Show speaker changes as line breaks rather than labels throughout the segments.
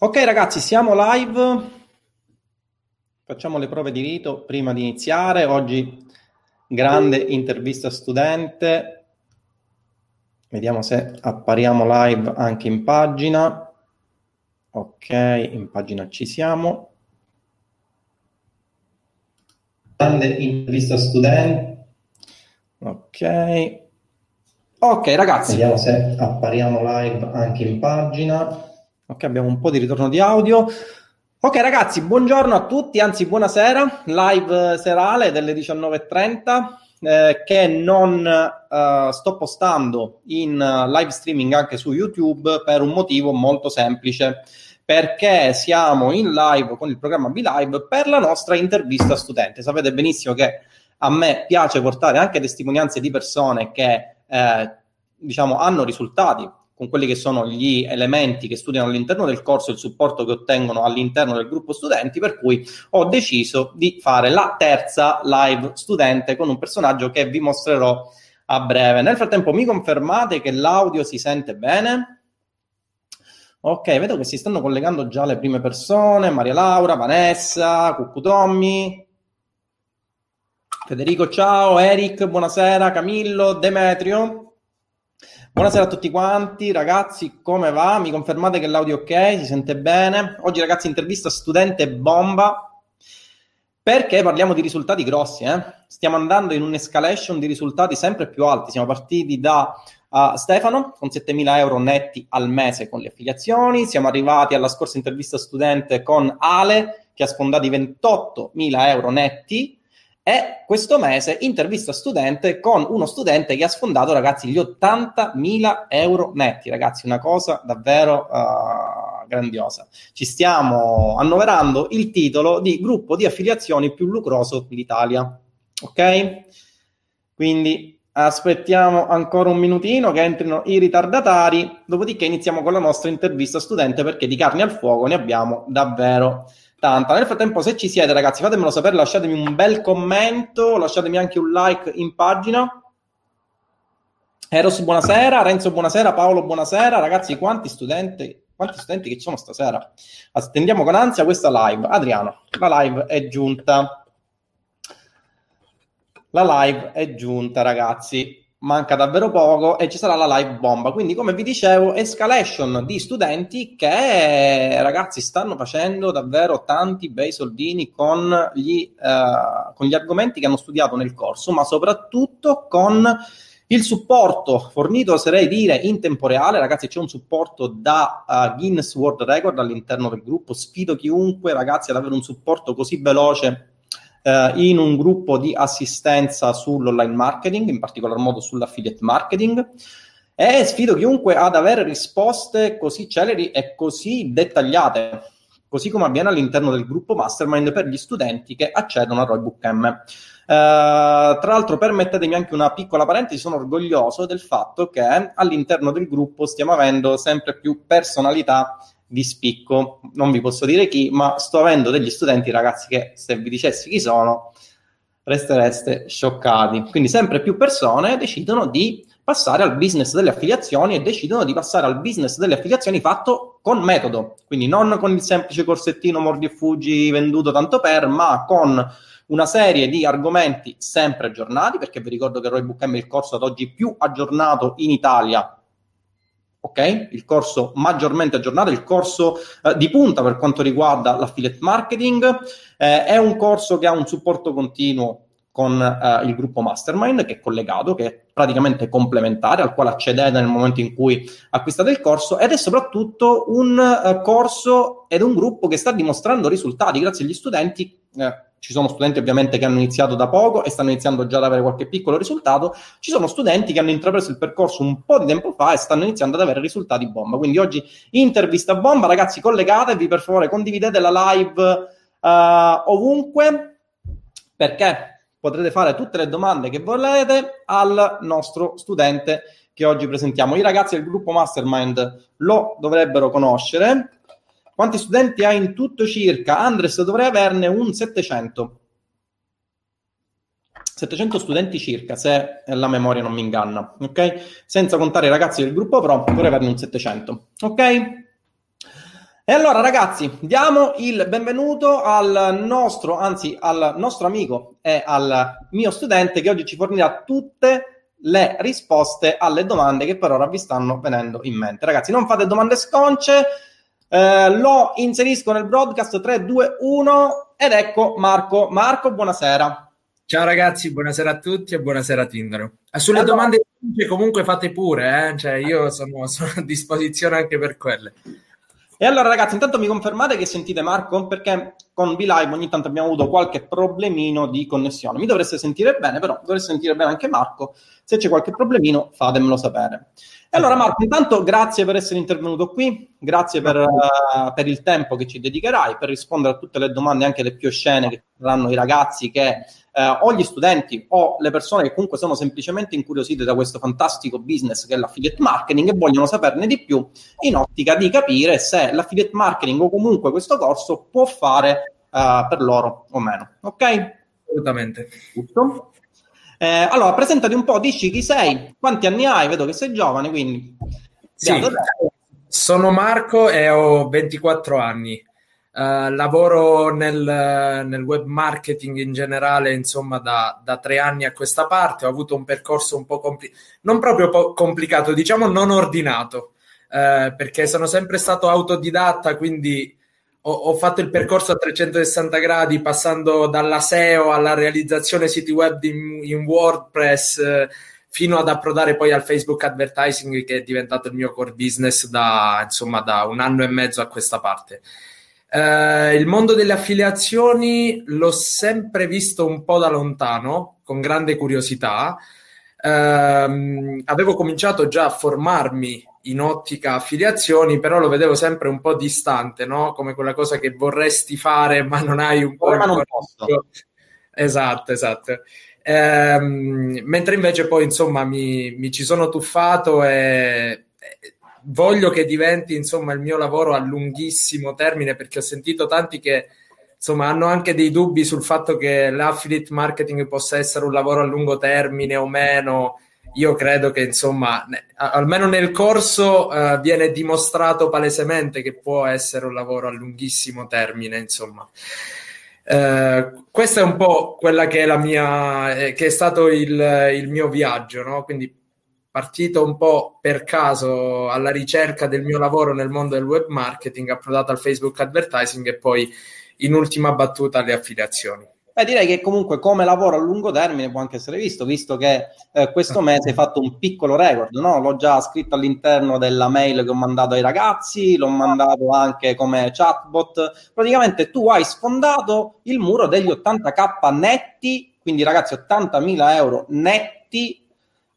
Ok ragazzi, siamo live. Facciamo le prove di rito prima di iniziare. Oggi grande intervista studente. Vediamo se appariamo live anche in pagina. Ok, in pagina ci siamo. Grande intervista studente. Ok. Ok ragazzi. Vediamo se appariamo live anche in pagina. Ok, abbiamo un po' di ritorno di audio. Ok ragazzi, buongiorno a tutti, anzi buonasera, live serale delle 19.30 eh, che non eh, sto postando in uh, live streaming anche su YouTube per un motivo molto semplice, perché siamo in live con il programma B-Live per la nostra intervista studente. Sapete benissimo che a me piace portare anche testimonianze di persone che eh, diciamo hanno risultati con quelli che sono gli elementi che studiano all'interno del corso e il supporto che ottengono all'interno del gruppo studenti, per cui ho deciso di fare la terza live studente con un personaggio che vi mostrerò a breve. Nel frattempo mi confermate che l'audio si sente bene? Ok, vedo che si stanno collegando già le prime persone, Maria Laura, Vanessa, Cuccu Tommy, Federico, ciao, Eric, buonasera, Camillo, Demetrio. Buonasera a tutti quanti, ragazzi, come va? Mi confermate che l'audio è ok? Si sente bene? Oggi, ragazzi, intervista studente bomba perché parliamo di risultati grossi. Eh? Stiamo andando in un'escalation di risultati sempre più alti. Siamo partiti da uh, Stefano con 7.000 euro netti al mese con le affiliazioni. Siamo arrivati alla scorsa intervista studente con Ale che ha sfondato i 28.000 euro netti e questo mese intervista studente con uno studente che ha sfondato, ragazzi, gli 80.000 euro netti, ragazzi, una cosa davvero uh, grandiosa. Ci stiamo annoverando il titolo di gruppo di affiliazioni più lucroso d'Italia. Ok? Quindi aspettiamo ancora un minutino che entrino i ritardatari, dopodiché iniziamo con la nostra intervista studente perché di carne al fuoco ne abbiamo davvero tanta. Nel frattempo, se ci siete, ragazzi, fatemelo sapere, lasciatemi un bel commento, lasciatemi anche un like in pagina. Eros, buonasera, Renzo, buonasera, Paolo, buonasera, ragazzi, quanti studenti, quanti studenti che ci sono stasera? Attendiamo con ansia questa live. Adriano, la live è giunta. La live è giunta, ragazzi manca davvero poco e ci sarà la live bomba. Quindi, come vi dicevo, escalation di studenti che ragazzi stanno facendo davvero tanti bei soldini con gli, uh, con gli argomenti che hanno studiato nel corso, ma soprattutto con il supporto fornito, oserei dire, in tempo reale, ragazzi, c'è un supporto da uh, Guinness World Record all'interno del gruppo. Sfido chiunque, ragazzi, ad avere un supporto così veloce eh, in un gruppo di assistenza sull'online marketing, in particolar modo sull'affiliate marketing. E sfido chiunque ad avere risposte così celeri e così dettagliate, così come avviene all'interno del gruppo Mastermind per gli studenti che accedono a Roybook M. Uh, tra l'altro, permettetemi anche una piccola parentesi, sono orgoglioso del fatto che all'interno del gruppo stiamo avendo sempre più personalità di spicco, non vi posso dire chi, ma sto avendo degli studenti, ragazzi, che se vi dicessi chi sono, restereste scioccati. Quindi sempre più persone decidono di passare al business delle affiliazioni e decidono di passare al business delle affiliazioni fatto con metodo, quindi non con il semplice corsettino mordi e fuggi venduto tanto per, ma con una serie di argomenti sempre aggiornati, perché vi ricordo che Roybook M è il corso ad oggi più aggiornato in Italia ok? Il corso maggiormente aggiornato, il corso eh, di punta per quanto riguarda l'affiliate marketing, eh, è un corso che ha un supporto continuo con eh, il gruppo Mastermind che è collegato, che è praticamente complementare, al quale accedete nel momento in cui acquistate il corso ed è soprattutto un uh, corso ed un gruppo che sta dimostrando risultati grazie agli studenti eh, ci sono studenti ovviamente che hanno iniziato da poco e stanno iniziando già ad avere qualche piccolo risultato, ci sono studenti che hanno intrapreso il percorso un po' di tempo fa e stanno iniziando ad avere risultati bomba. Quindi oggi intervista bomba, ragazzi, collegatevi per favore, condividete la live uh, ovunque perché potrete fare tutte le domande che volete al nostro studente che oggi presentiamo. I ragazzi del gruppo Mastermind lo dovrebbero conoscere quanti studenti ha in tutto circa? Andres dovrei averne un 700. 700 studenti circa, se la memoria non mi inganna, ok? Senza contare i ragazzi del gruppo Pro, dovrei averne un 700, ok? E allora ragazzi, diamo il benvenuto al nostro, anzi al nostro amico e al mio studente che oggi ci fornirà tutte le risposte alle domande che per ora vi stanno venendo in mente. Ragazzi, non fate domande sconce, eh, lo inserisco nel broadcast 3, 2, 1 ed ecco Marco. Marco, buonasera.
Ciao ragazzi, buonasera a tutti e buonasera a Tindaro. Sulle allora, domande comunque fate pure, eh? cioè io sono, sono a disposizione anche per quelle.
E allora ragazzi, intanto mi confermate che sentite Marco? Perché con V-Live ogni tanto abbiamo avuto qualche problemino di connessione. Mi dovreste sentire bene, però dovreste sentire bene anche Marco. Se c'è qualche problemino, fatemelo sapere. Allora Marco, intanto grazie per essere intervenuto qui, grazie per, uh, per, il tempo che ci dedicherai, per rispondere a tutte le domande, anche le più oscene che faranno i ragazzi che uh, o gli studenti o le persone che comunque sono semplicemente incuriosite da questo fantastico business che è l'affiliate marketing e vogliono saperne di più in ottica di capire se l'affiliate marketing o comunque questo corso può fare uh, per loro o meno. Ok?
Assolutamente.
Tutto. Eh, allora, presentati un po', dici chi sei, quanti anni hai, vedo che sei giovane, quindi...
Sì, sono Marco e ho 24 anni. Uh, lavoro nel, nel, web marketing in generale, insomma, da, da, tre anni a questa parte. Ho avuto un percorso un po' complicato, non proprio po- complicato, diciamo non ordinato, uh, perché sono sempre stato autodidatta, quindi ho, ho, fatto il percorso a 360 gradi passando dalla SEO alla realizzazione siti web in, in WordPress eh, fino ad approdare poi al Facebook advertising che è diventato il mio core business da, insomma, da un anno e mezzo a questa parte. Eh, il mondo delle affiliazioni l'ho sempre visto un po' da lontano, con grande curiosità. Eh, avevo cominciato già a formarmi in ottica affiliazioni, però lo vedevo sempre un po' distante, no? Come quella cosa che vorresti fare, ma non hai un po'
il
Esatto, esatto. Ehm, mentre invece poi, insomma, mi, mi ci sono tuffato e, e voglio che diventi, insomma, il mio lavoro a lunghissimo termine, perché ho sentito tanti che insomma, hanno anche dei dubbi sul fatto che l'affiliate marketing possa essere un lavoro a lungo termine o meno io credo che insomma, almeno nel corso uh, viene dimostrato palesemente che può essere un lavoro a lunghissimo termine, insomma. Uh, questa è un po' quella che è la mia, eh, che è stato il, il mio viaggio, no? Quindi partito un po' per caso alla ricerca del mio lavoro nel mondo del web marketing, approdato al Facebook advertising e poi in ultima battuta alle affiliazioni.
Beh, direi che comunque come lavoro a lungo termine può anche essere visto, visto che eh, questo mese hai fatto un piccolo record, no? L'ho già scritto all'interno della mail che ho mandato ai ragazzi, l'ho mandato anche come chatbot. Praticamente tu hai sfondato il muro degli 80k netti, quindi ragazzi 80.000 euro netti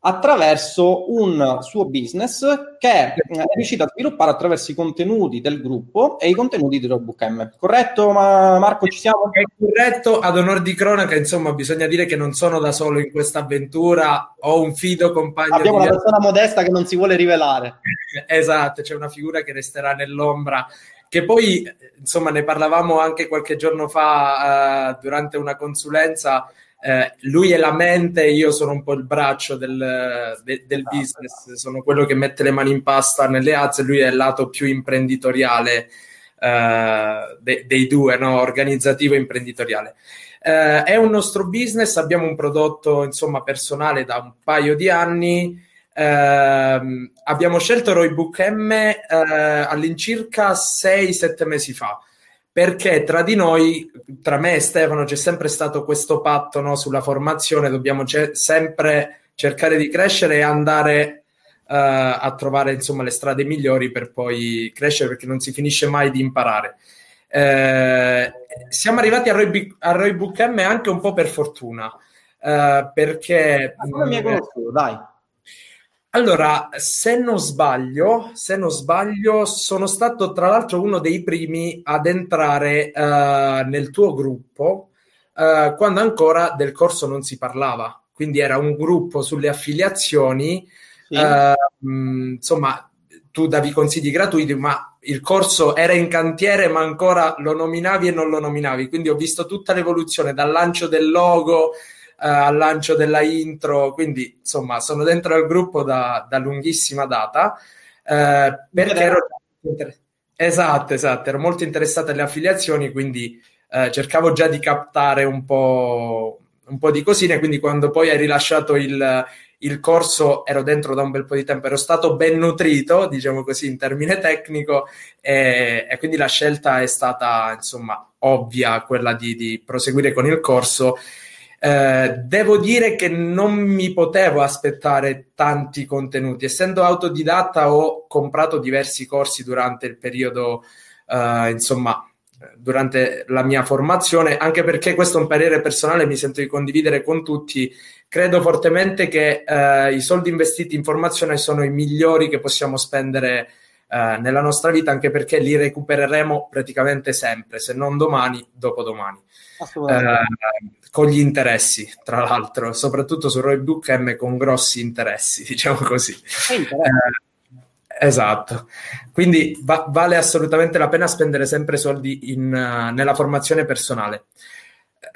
attraverso un suo business che è riuscito a sviluppare attraverso i contenuti del gruppo e i contenuti di Robook M. Corretto, ma Marco, ci siamo?
È corretto, ad onor di cronaca, insomma, bisogna dire che non sono da solo in questa avventura, ho un fido compagno.
Abbiamo una persona modesta che non si vuole rivelare.
esatto, c'è una figura che resterà nell'ombra che poi, insomma, ne parlavamo anche qualche giorno fa uh, durante una consulenza eh, lui è la mente, io sono un po' il braccio del, de, del business, sono quello che mette le mani in pasta nelle aziende, lui è il lato più imprenditoriale eh, de, dei due, no? organizzativo e imprenditoriale. Eh, è un nostro business, abbiamo un prodotto insomma personale da un paio di anni. Uh, abbiamo scelto Roybook M uh, all'incirca 6-7 mesi fa perché tra di noi, tra me e Stefano, c'è sempre stato questo patto no, sulla formazione, dobbiamo ce- sempre cercare di crescere e andare uh, a trovare insomma, le strade migliori per poi crescere, perché non si finisce mai di imparare. Eh, siamo arrivati a Roy, a Roy Book M anche un po' per fortuna, uh, perché...
Ma mi hai conosciuto, dai.
Allora, se non sbaglio, se non sbaglio, sono stato tra l'altro uno dei primi ad entrare uh, nel tuo gruppo uh, quando ancora del corso non si parlava. Quindi era un gruppo sulle affiliazioni. Sì. Uh, mh, insomma, tu davi consigli gratuiti, ma il corso era in cantiere, ma ancora lo nominavi e non lo nominavi. Quindi ho visto tutta l'evoluzione dal lancio del logo al lancio della intro, quindi insomma sono dentro al gruppo da, da lunghissima data, eh, perché ero... Esatto, esatto, ero molto interessato alle affiliazioni, quindi eh, cercavo già di captare un po', un po' di cosine, quindi quando poi hai rilasciato il, il corso ero dentro da un bel po' di tempo, ero stato ben nutrito, diciamo così, in termine tecnico, e, e quindi la scelta è stata, insomma, ovvia, quella di, di proseguire con il corso. Eh, devo dire che non mi potevo aspettare tanti contenuti. Essendo autodidatta, ho comprato diversi corsi durante il periodo, eh, insomma, durante la mia formazione, anche perché questo è un parere personale, mi sento di condividere con tutti. Credo fortemente che eh, i soldi investiti in formazione sono i migliori che possiamo spendere eh, nella nostra vita, anche perché li recupereremo praticamente sempre, se non domani, dopodomani. Eh, con gli interessi, tra l'altro, soprattutto su Roybook M con grossi interessi, diciamo così. Eh, Esatto, quindi va- vale assolutamente la pena spendere sempre soldi in, uh, nella formazione personale.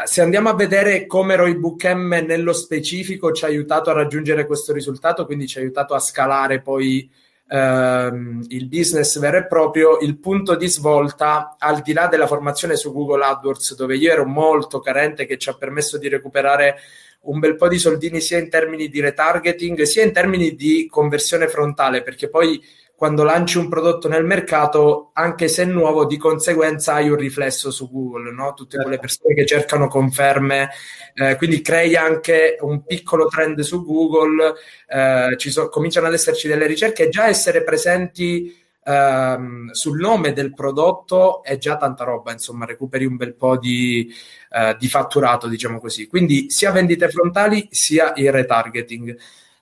Se andiamo a vedere come Roybook M nello specifico ci ha aiutato a raggiungere questo risultato, quindi ci ha aiutato a scalare poi ehm, il business vero e proprio, il punto di svolta, al di là della formazione su Google AdWords, dove io ero molto carente, che ci ha permesso di recuperare un bel po' di soldini sia in termini di retargeting sia in termini di conversione frontale, perché poi quando lanci un prodotto nel mercato, anche se è nuovo, di conseguenza hai un riflesso su Google, no? tutte quelle certo. persone che cercano conferme, eh, quindi crei anche un piccolo trend su Google, eh, so, cominciano ad esserci delle ricerche e già essere presenti ehm, sul nome del prodotto è già tanta roba, insomma, recuperi un bel po' di, eh, di fatturato, diciamo così. Quindi sia vendite frontali sia il retargeting.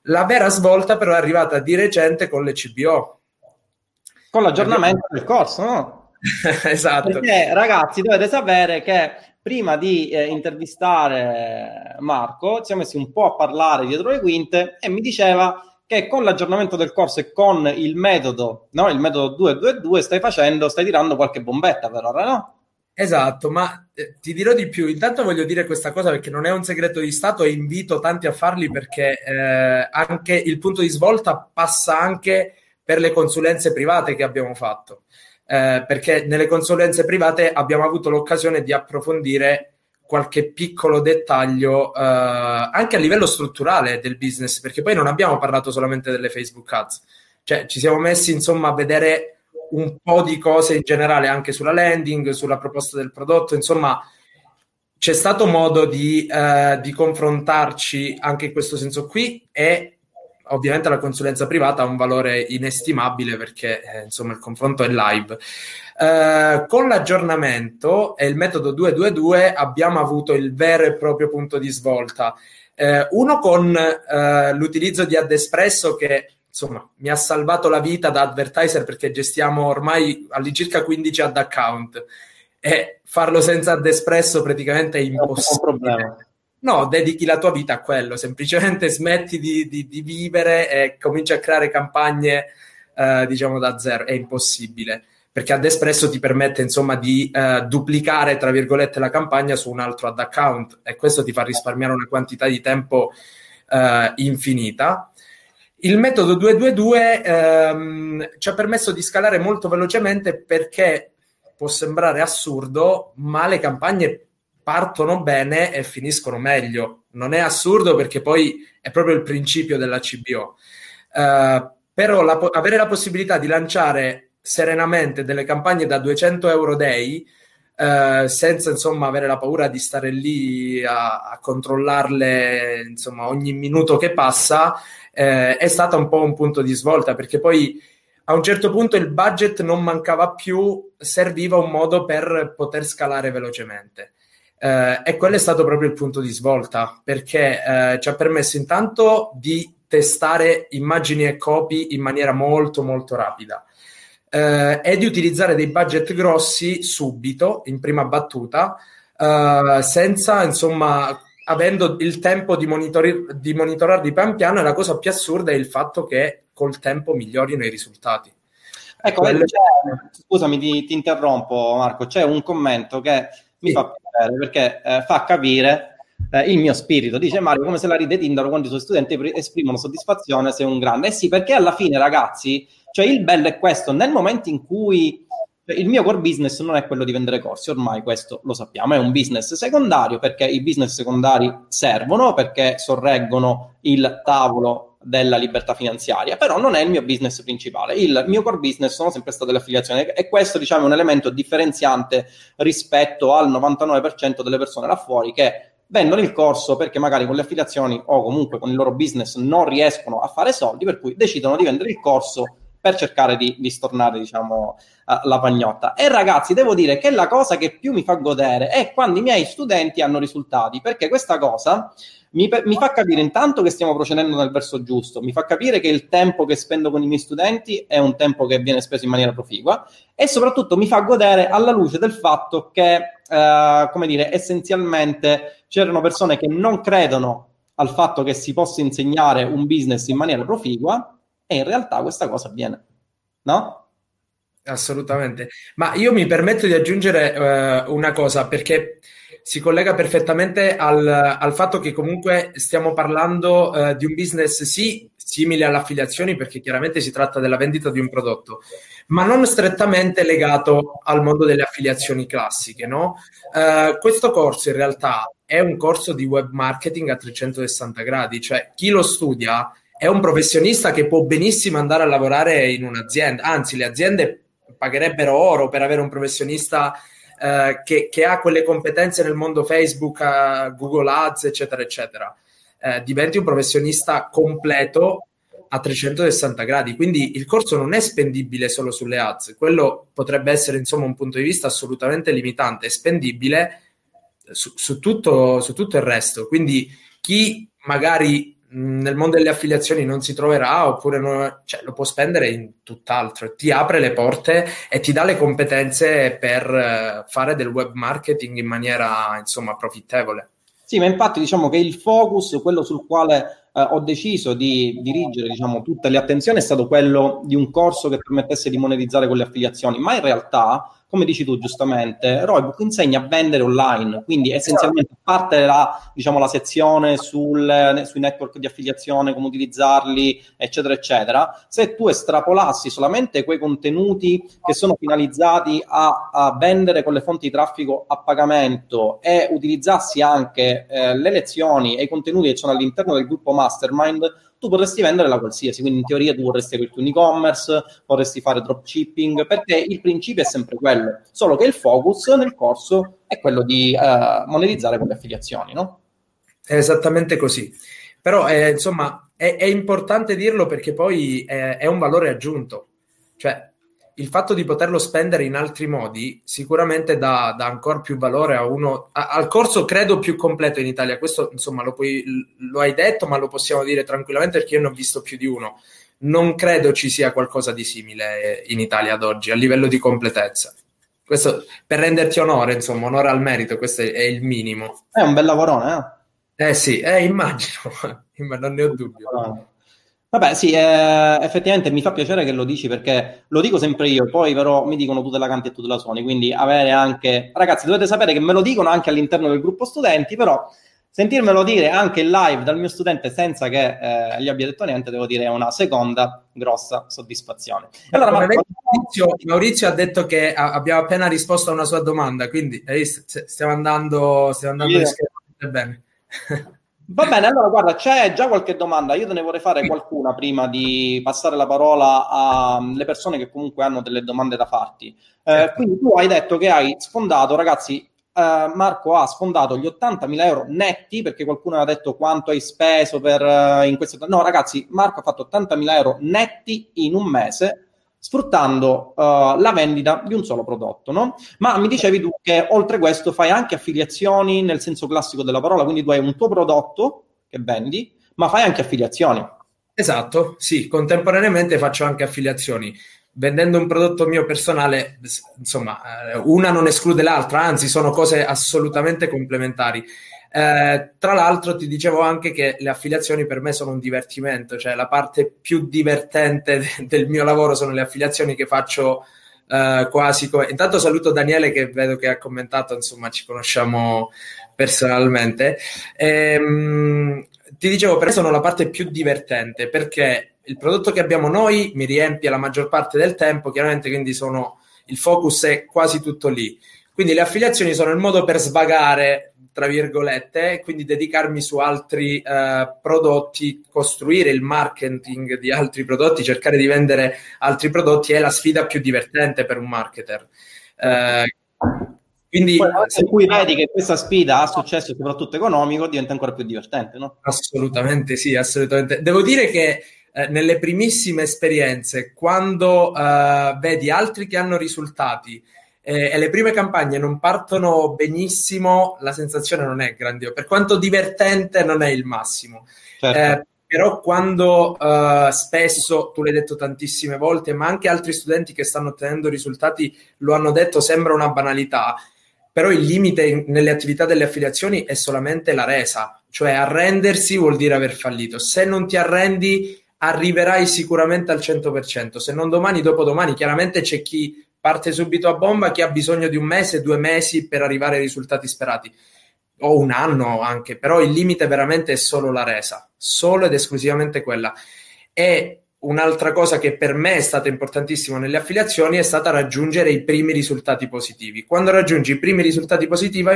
La vera svolta però è arrivata di recente con le CBO.
Con l'aggiornamento del corso, no?
esatto.
Perché ragazzi dovete sapere che prima di eh, intervistare Marco ci siamo messi un po' a parlare dietro le quinte e mi diceva che con l'aggiornamento del corso e con il metodo, no? il metodo 222 stai facendo, stai tirando qualche bombetta per ora, no?
Esatto, ma eh, ti dirò di più. Intanto voglio dire questa cosa perché non è un segreto di Stato e invito tanti a farli perché eh, anche il punto di svolta passa anche per le consulenze private che abbiamo fatto. Eh, perché nelle consulenze private abbiamo avuto l'occasione di approfondire qualche piccolo dettaglio eh, anche a livello strutturale del business, perché poi non abbiamo parlato solamente delle Facebook ads, cioè ci siamo messi insomma a vedere un po' di cose in generale anche sulla landing, sulla proposta del prodotto, insomma c'è stato modo di, eh, di confrontarci anche in questo senso qui e ovviamente la consulenza privata ha un valore inestimabile perché eh, insomma il confronto è live. Eh, con l'aggiornamento e il metodo 222 abbiamo avuto il vero e proprio punto di svolta. Eh, uno con eh, l'utilizzo di Adespresso che insomma mi ha salvato la vita da advertiser perché gestiamo ormai all'incirca 15 ad account e farlo senza Adespresso praticamente è impossibile. No, dedichi la tua vita a quello, semplicemente smetti di, di, di vivere e cominci a creare campagne, eh, diciamo, da zero. È impossibile perché ad espresso ti permette insomma di eh, duplicare tra virgolette la campagna su un altro ad account e questo ti fa risparmiare una quantità di tempo eh, infinita. Il metodo 222 ehm, ci ha permesso di scalare molto velocemente perché può sembrare assurdo, ma le campagne partono bene e finiscono meglio. Non è assurdo perché poi è proprio il principio della CBO. Uh, però la, avere la possibilità di lanciare serenamente delle campagne da 200 euro day eh, senza insomma avere la paura di stare lì a, a controllarle insomma ogni minuto che passa eh, è stato un po' un punto di svolta perché poi a un certo punto il budget non mancava più serviva un modo per poter scalare velocemente eh, e quello è stato proprio il punto di svolta perché eh, ci ha permesso intanto di testare immagini e copy in maniera molto molto rapida eh, è di utilizzare dei budget grossi subito, in prima battuta, eh, senza, insomma, avendo il tempo di, monitori- di monitorarli pian piano e la cosa più assurda è il fatto che col tempo migliorino i risultati.
Ecco, Quello... scusami, ti, ti, interrompo Marco, c'è un commento che mi sì. fa piacere perché eh, fa capire eh, il mio spirito. Dice Mario, come se la ride Tinder quando i suoi studenti esprimono soddisfazione sei un grande. Eh sì, perché alla fine ragazzi cioè il bello è questo, nel momento in cui Cioè, il mio core business non è quello di vendere corsi, ormai questo lo sappiamo, è un business secondario perché i business secondari servono, perché sorreggono il tavolo della libertà finanziaria, però non è il mio business principale. Il mio core business sono sempre state le affiliazioni e questo diciamo è un elemento differenziante rispetto al 99% delle persone là fuori che vendono il corso perché magari con le affiliazioni o comunque con il loro business non riescono a fare soldi, per cui decidono di vendere il corso per cercare di, di stornare, diciamo, uh, la pagnotta. E ragazzi, devo dire che la cosa che più mi fa godere è quando i miei studenti hanno risultati, perché questa cosa mi, mi, fa capire intanto che stiamo procedendo nel verso giusto, mi fa capire che il tempo che spendo con i miei studenti è un tempo che viene speso in maniera proficua e soprattutto mi fa godere alla luce del fatto che, eh, come dire, essenzialmente c'erano persone che non credono al fatto che si possa insegnare un business in maniera proficua e in realtà questa cosa avviene, no?
Assolutamente. Ma io mi permetto di aggiungere uh, una cosa perché si collega perfettamente al, al fatto che comunque stiamo parlando uh, di un business sì simile alle affiliazioni perché chiaramente si tratta della vendita di un prodotto, ma non strettamente legato al mondo delle affiliazioni classiche. No? Uh, questo corso in realtà è un corso di web marketing a 360 gradi, cioè chi lo studia è un professionista che può benissimo andare a lavorare in un'azienda, anzi le aziende pagherebbero oro per avere un professionista eh, che, che, ha quelle competenze nel mondo Facebook, uh, Google Ads, eccetera, eccetera. Eh, diventi un professionista completo a 360 gradi. Quindi il corso non è spendibile solo sulle ads, quello potrebbe essere insomma un punto di vista assolutamente limitante, è spendibile su, su, tutto, su tutto il resto. Quindi chi magari nel mondo delle affiliazioni non si troverà oppure non, cioè, lo può spendere in tutt'altro, ti apre le porte e ti dà le competenze per uh, fare del web marketing in maniera insomma profittevole.
Sì, ma infatti diciamo che il focus, quello sul quale uh, ho deciso di dirigere diciamo, tutte le attenzioni è stato quello di un corso che permettesse di monetizzare con le affiliazioni, ma in realtà come dici tu giustamente, Roybook insegna a vendere online, quindi essenzialmente a parte la, diciamo, la sezione sul, sui network di affiliazione, come utilizzarli, eccetera, eccetera, se tu estrapolassi solamente quei contenuti che sono finalizzati a, a vendere con le fonti di traffico a pagamento e utilizzassi anche eh, le lezioni e i contenuti che sono all'interno del gruppo Mastermind, tu potresti venderla qualsiasi, quindi in teoria tu vorresti avere un e-commerce, vorresti fare dropshipping, perché il principio è sempre quello, solo che il focus nel corso è quello di uh, monetizzare con le affiliazioni, no?
È esattamente così. Però, eh, insomma, è, è, importante dirlo perché poi è, è un valore aggiunto. Cioè, il fatto di poterlo spendere in altri modi sicuramente dà, dà ancora più valore a uno, a, al corso credo più completo in Italia. Questo insomma lo, puoi, lo hai detto, ma lo possiamo dire tranquillamente perché io ne ho visto più di uno. Non credo ci sia qualcosa di simile in Italia ad oggi a livello di completezza. Questo per renderti onore, insomma, onore al merito, questo è, è il minimo.
È un bel lavorone,
eh? Eh sì, eh, immagino, non ne ho dubbio.
Vabbè, sì, eh, effettivamente mi fa piacere che lo dici perché lo dico sempre io, poi però mi dicono tu te la canti e tu te la suoni, quindi avere anche... Ragazzi, dovete sapere che me lo dicono anche all'interno del gruppo studenti, però sentirmelo dire anche in live dal mio studente senza che eh, gli abbia detto niente, devo dire è una seconda grossa soddisfazione.
Allora, Marco... Maurizio, Maurizio, ha detto che abbiamo appena risposto a una sua domanda, quindi stiamo andando, stiamo andando yeah. bene.
Va bene, allora guarda, c'è già qualche domanda, io te ne vorrei fare qualcuna prima di passare la parola alle persone che comunque hanno delle domande da farti. Eh, certo. quindi tu hai detto che hai sfondato, ragazzi, eh, Marco ha sfondato gli 80.000 euro netti, perché qualcuno ha detto quanto hai speso per, uh, in questo... No ragazzi, Marco ha fatto 80.000 euro netti in un mese sfruttando uh, la vendita di un solo prodotto, no? Ma mi dicevi tu che oltre questo fai anche affiliazioni nel senso classico della parola, quindi tu hai un tuo prodotto che vendi, ma fai anche affiliazioni.
Esatto, sì, contemporaneamente faccio anche affiliazioni. Vendendo un prodotto mio personale, insomma, eh, una non esclude l'altra, anzi sono cose assolutamente complementari. Eh, tra l'altro ti dicevo anche che le affiliazioni per me sono un divertimento, cioè la parte più divertente de- del mio lavoro sono le affiliazioni che faccio eh, quasi come... Intanto saluto Daniele che vedo che ha commentato, insomma ci conosciamo personalmente. Ehm, ti dicevo, per me sono la parte più divertente perché il prodotto che abbiamo noi mi riempie la maggior parte del tempo, chiaramente quindi sono il focus è quasi tutto lì. Quindi le affiliazioni sono il modo per svagare tra virgolette, quindi dedicarmi su altri eh, prodotti, costruire il marketing di altri prodotti, cercare di vendere altri prodotti è la sfida più divertente per un marketer. Eh,
quindi, se cui vedi che questa sfida ha successo soprattutto economico, diventa ancora più divertente, no?
Assolutamente sì, assolutamente. Devo dire che eh, nelle primissime esperienze, quando eh, vedi altri che hanno risultati eh, e le prime campagne non partono benissimo, la sensazione non è grandiosa. Per quanto divertente, non è il massimo. Certo. Eh, però quando uh, spesso, tu l'hai detto tantissime volte, ma anche altri studenti che stanno ottenendo risultati lo hanno detto, sembra una banalità, però il limite in, nelle attività delle affiliazioni è solamente la resa, cioè arrendersi vuol dire aver fallito. Se non ti arrendi, arriverai sicuramente al 100%, se non domani, dopodomani. Chiaramente c'è chi parte subito a bomba, chi ha bisogno di un mese, due mesi per arrivare ai risultati sperati, o un anno anche, però il limite veramente è solo la resa, solo ed esclusivamente quella. E un'altra cosa che per me è stata importantissima nelle affiliazioni è stata raggiungere i primi risultati positivi. Quando raggiungi i primi risultati positivi,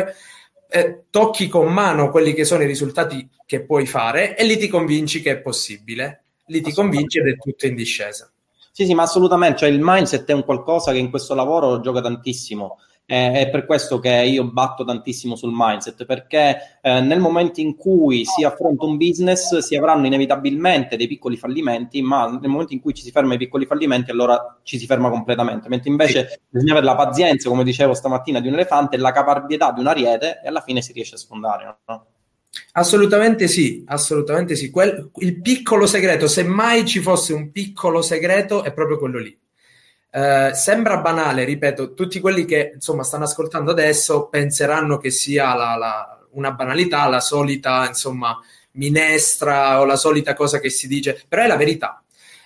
eh, tocchi con mano quelli che sono i risultati che puoi fare e lì ti convinci che è possibile, lì ti convinci ed è tutto in discesa.
Sì, sì, ma assolutamente, cioè il mindset è un qualcosa che in questo lavoro gioca tantissimo eh, è per questo che io batto tantissimo sul mindset, perché eh, nel momento in cui si affronta un business si avranno inevitabilmente dei piccoli fallimenti, ma nel momento in cui ci si ferma ai piccoli fallimenti allora ci si ferma completamente, mentre invece sì. bisogna avere la pazienza, come dicevo stamattina, di un elefante e la caparbietà di un ariete e alla fine si riesce a sfondare. No?
Assolutamente sì, assolutamente sì. Quel, il piccolo segreto, se mai ci fosse un piccolo segreto, è proprio quello lì. Eh, sembra banale, ripeto, tutti quelli che insomma stanno ascoltando adesso penseranno che sia la, la, una banalità, la solita insomma minestra o la solita cosa che si dice, però è la verità.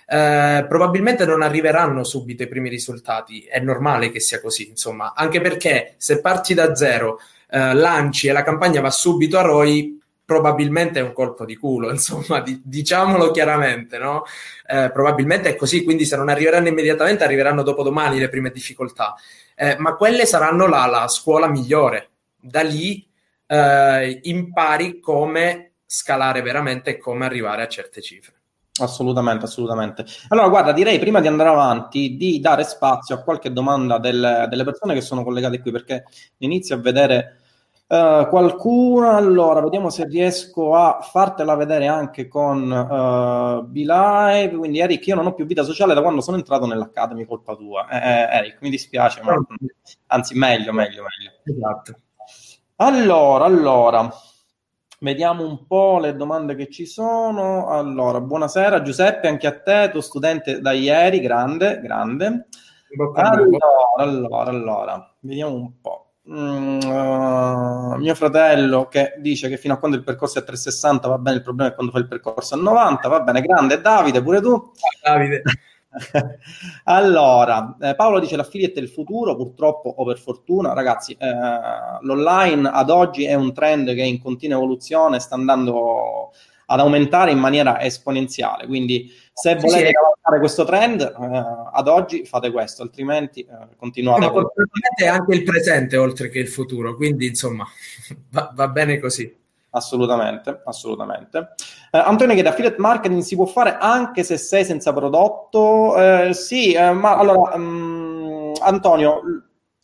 Eh, probabilmente non arriveranno subito i primi risultati, è normale che sia così, insomma, anche perché se parti da zero, eh, lanci e la campagna va subito a ROI, probabilmente è un colpo di culo, insomma, di, diciamolo chiaramente, no? Eh, probabilmente è così, quindi se non arriveranno immediatamente arriveranno dopodomani le prime difficoltà, eh, ma quelle saranno la, la, scuola migliore. Da lì eh, impari come scalare veramente e come arrivare a certe cifre.
Assolutamente, assolutamente. Allora, guarda, direi prima di andare avanti di dare spazio a qualche domanda del, delle persone che sono collegate qui, perché inizio a vedere Uh, qualcuno, allora, vediamo se riesco a fartela vedere anche con uh, B-Live. Quindi, Eric, io non ho più vita sociale da quando sono entrato nell'Academy, colpa tua. Eh, eh, Eric, mi dispiace, ma anzi, meglio, meglio, meglio. Esatto. Allora, allora, vediamo un po' le domande che ci sono. Allora, buonasera Giuseppe, anche a te, tuo studente da ieri, grande, grande. Allora, allora, allora, vediamo un po'. Mm, uh, mio fratello che dice che fino a quando il percorso è a 360 va bene, il problema è quando fai il percorso a 90, va bene, grande, Davide pure tu. Davide. allora, eh, Paolo dice l'affiliate è il futuro, purtroppo o per fortuna, ragazzi, eh, l'online ad oggi è un trend che è in continua evoluzione, sta andando ad aumentare in maniera esponenziale, quindi se volete sì, cavalcare questo trend, eh, ad oggi fate questo, altrimenti eh, continuate. Ma
è anche il presente oltre che il futuro, quindi insomma va, va bene così.
Assolutamente, assolutamente. Eh, Antonio chiede, affiliate marketing si può fare anche se sei senza prodotto? Eh, sì, eh, ma allora, um, Antonio,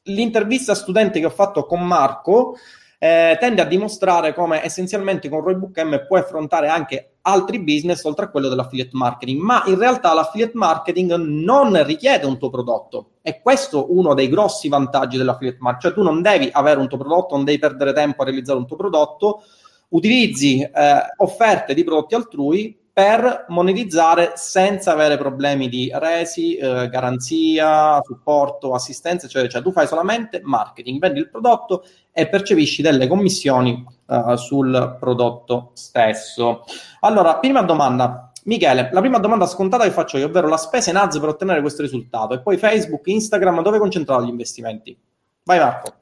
l'intervista studente che ho fatto con Marco eh, tende a dimostrare come essenzialmente con Roybook M puoi affrontare anche altri business oltre a quello dell'affiliate marketing, ma in realtà l'affiliate marketing non richiede un tuo prodotto. E questo uno dei grossi vantaggi dell'affiliate marketing, cioè tu non devi avere un tuo prodotto, non devi perdere tempo a realizzare un tuo prodotto, utilizzi eh, offerte di prodotti altrui per monetizzare senza avere problemi di resi, eh, garanzia, supporto, assistenza, cioè, cioè, tu fai solamente marketing, vendi il prodotto e percepisci delle commissioni uh, sul prodotto stesso. Allora, prima domanda. Michele, la prima domanda scontata che faccio io, ovvero la spesa in ads per ottenere questo risultato e poi Facebook, Instagram, dove concentrare gli investimenti? Vai Marco.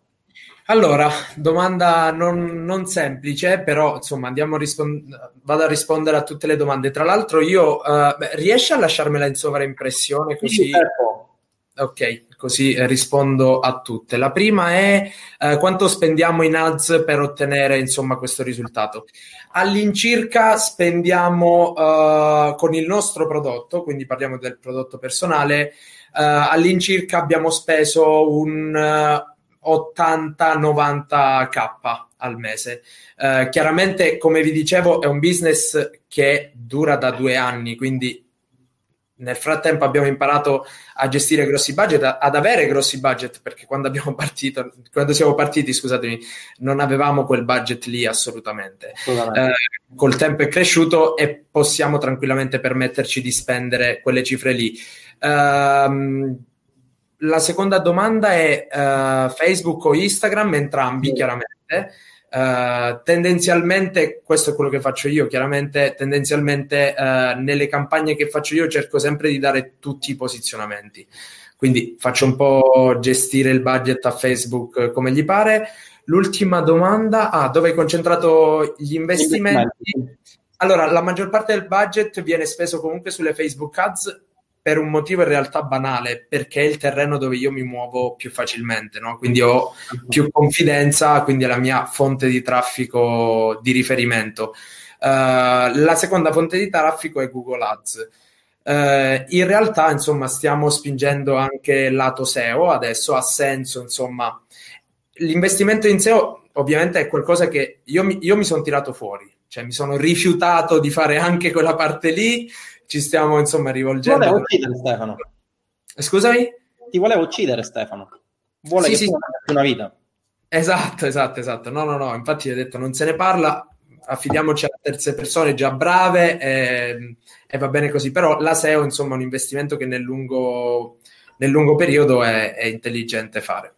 Allora, domanda non, non, semplice, però insomma andiamo a rispond- vado a rispondere a tutte le domande. Tra l'altro, io uh, beh, riesci a lasciarmela in sovraimpressione così? Sì, certo. Ok, così eh, rispondo a tutte. La prima è eh, quanto spendiamo in ads per ottenere insomma questo risultato. All'incirca spendiamo uh, con il nostro prodotto, quindi parliamo del prodotto personale, uh, all'incirca abbiamo speso un uh, 80-90k al mese. chiaramente, come vi dicevo, è un business che dura da due anni, quindi nel frattempo abbiamo imparato a gestire grossi budget, ad avere grossi budget, perché quando abbiamo partito, quando siamo partiti, scusatemi, non avevamo quel budget lì assolutamente. Eh, col tempo è cresciuto e possiamo tranquillamente permetterci di spendere quelle cifre lì. Um, la seconda domanda è uh, Facebook o Instagram, entrambi sì. chiaramente. Uh, tendenzialmente, questo è quello che faccio io, chiaramente tendenzialmente uh, nelle campagne che faccio io cerco sempre di dare tutti i posizionamenti, quindi faccio un po' gestire il budget a Facebook come gli pare. L'ultima domanda, ah, dove hai concentrato gli investimenti? Allora, la maggior parte del budget viene speso comunque sulle Facebook Ads per un motivo in realtà banale, perché è il terreno dove io mi muovo più facilmente, no? quindi ho più confidenza, quindi è la mia fonte di traffico di riferimento. Uh, la seconda fonte di traffico è Google Ads. Uh, in realtà, insomma, stiamo spingendo anche lato SEO, adesso ha senso, insomma, l'investimento in SEO ovviamente è qualcosa che io mi, io mi sono tirato fuori, cioè mi sono rifiutato di fare anche quella parte lì, ci stiamo insomma rivolgendo.
Ti volevo uccidere Stefano.
Scusami?
Ti volevo uccidere Stefano. Vuole sì, sì. una vita.
Esatto, esatto, esatto. No, no, no, infatti ho detto non se ne parla, affidiamoci a terze persone già brave e, e va bene così. Però la SEO insomma è un investimento che nel lungo, nel lungo periodo è, è intelligente fare.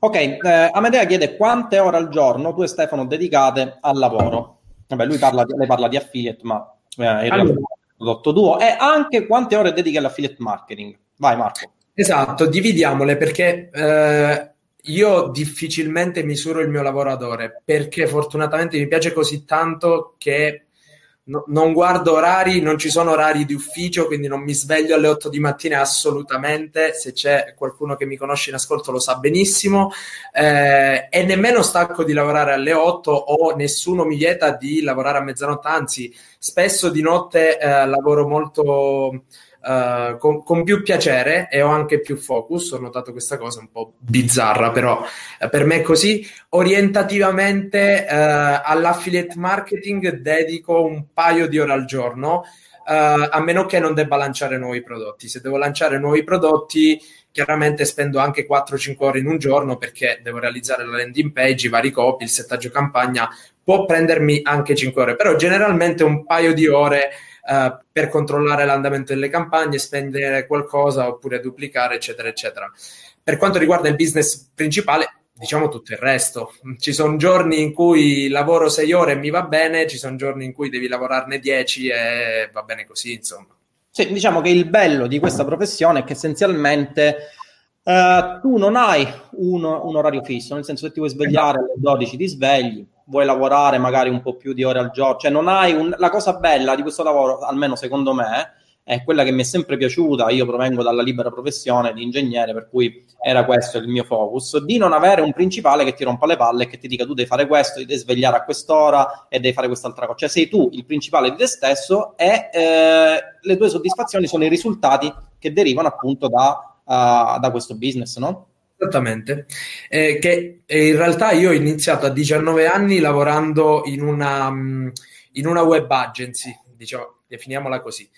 Ok, eh, Amedea chiede quante ore al giorno tu e Stefano dedicate al lavoro. Vabbè, lui parla, lei parla di affiliate, ma eh, in allora, prodotto tuo e anche quante ore dedichi all'affiliate marketing. Vai Marco.
Esatto, dividiamole perché eh, io difficilmente misuro il mio lavoro ad ore perché fortunatamente mi piace così tanto che no, non guardo orari, non ci sono orari di ufficio, quindi non mi sveglio alle 8 di mattina assolutamente. Se c'è qualcuno che mi conosce in ascolto lo sa benissimo. Eh, e nemmeno stacco di lavorare alle 8 o nessuno mi vieta di lavorare a mezzanotte, anzi, spesso di notte eh, lavoro molto uh, con, con, più piacere e ho anche più focus. Ho notato questa cosa un po' bizzarra, però uh, per me è così. Orientativamente uh, all'affiliate marketing dedico un paio di ore al giorno. a meno che non debba lanciare nuovi prodotti. Se devo lanciare nuovi prodotti, chiaramente spendo anche 4-5 ore in un giorno perché devo realizzare la landing page, i vari copy, il settaggio campagna. Può prendermi anche 5 ore, però generalmente un paio di ore uh, per controllare l'andamento delle campagne, spendere qualcosa oppure duplicare, eccetera, eccetera. Per quanto riguarda il business principale, diciamo tutto il resto. Ci sono giorni in cui lavoro sei ore e mi va bene, ci sono giorni in cui devi lavorarne dieci e va bene così, insomma.
Sì, diciamo che il bello di questa professione è che essenzialmente uh, tu non hai un, un, orario fisso, nel senso che ti vuoi svegliare alle 12 ti svegli, vuoi lavorare magari un po' più di ore al giorno, cioè non hai un... la cosa bella di questo lavoro, almeno secondo me, è quella che mi è sempre piaciuta, io provengo dalla libera professione di ingegnere, per cui era questo il mio focus, di non avere un principale che ti rompa le palle e che ti dica tu devi fare questo, devi svegliare a quest'ora e devi fare quest'altra cosa, cioè sei tu il principale di te stesso e eh, le tue soddisfazioni sono i risultati che derivano appunto da, uh, da questo business, no?
Esattamente, eh, che eh, in realtà io ho iniziato a 19 anni lavorando in una, mm, in una web agency, diciamo, definiamola così,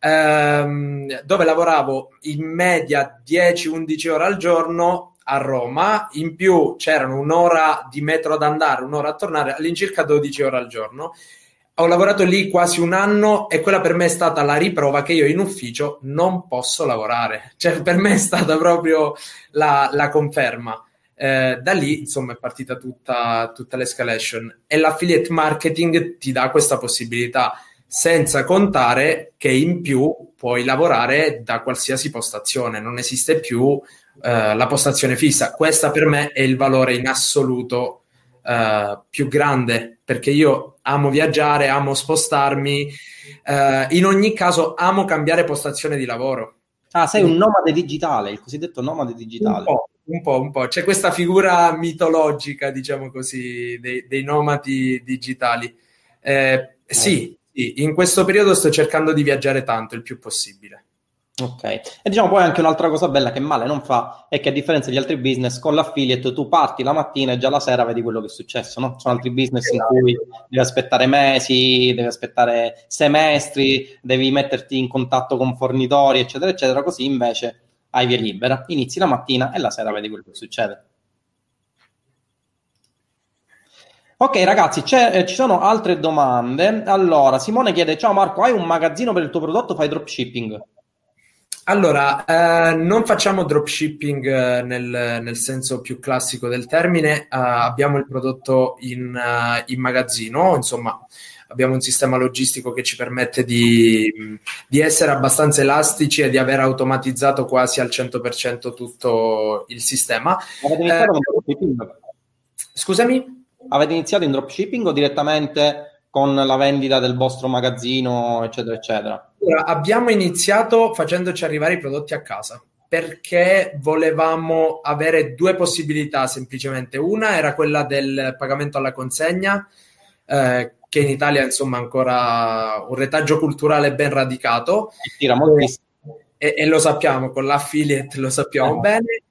ehm, dove lavoravo in media 10-11 ore al giorno a Roma, in più c'erano un'ora di metro ad andare, un'ora a tornare, all'incirca 12 ore al giorno ho lavorato lì quasi un anno e quella per me è stata la riprova che io in ufficio non posso lavorare. Cioè, per me è stata proprio la, la conferma. Eh, da lì, insomma, è partita tutta, tutta l'escalation. E l'affiliate marketing ti dà questa possibilità, senza contare che in più puoi lavorare da qualsiasi postazione. Non esiste più eh, la postazione fissa. Questa per me è il valore in assoluto eh, più grande perché io amo viaggiare, amo spostarmi, uh, in ogni caso amo cambiare postazione di lavoro.
Ah, sei un nomade digitale, il cosiddetto nomade digitale.
Un po', un po', un po'. C'è questa figura mitologica, diciamo così, dei, dei nomadi digitali. Eh, sì, sì, in questo periodo sto cercando di viaggiare tanto, il più possibile.
Ok, e diciamo poi anche un'altra cosa bella che male non fa è che a differenza di altri business con l'affiliate tu parti la mattina e già la sera vedi quello che è successo, no? Sono altri business in cui devi aspettare mesi, devi aspettare semestri, devi metterti in contatto con fornitori, eccetera, eccetera, così invece hai via libera, inizi la mattina e la sera vedi quello che succede. Ok ragazzi, eh, ci sono altre domande. Allora, Simone chiede, ciao Marco, hai un magazzino per il tuo prodotto, fai dropshipping?
Allora, eh, non facciamo dropshipping eh, nel, nel, senso più classico del termine, uh, abbiamo il prodotto in, uh, in, magazzino, insomma abbiamo un sistema logistico che ci permette di, di, essere abbastanza elastici e di aver automatizzato quasi al 100% tutto il sistema.
Avete iniziato eh, dropshipping?
Scusami?
Avete iniziato in dropshipping o direttamente con la vendita del vostro magazzino, eccetera, eccetera?
Allora, abbiamo iniziato facendoci arrivare i prodotti a casa perché volevamo avere due possibilità semplicemente. Una era quella del pagamento alla consegna, eh, che in Italia insomma è ancora un retaggio culturale ben radicato. E, e, lo sappiamo, con l'affiliate lo sappiamo eh. bene.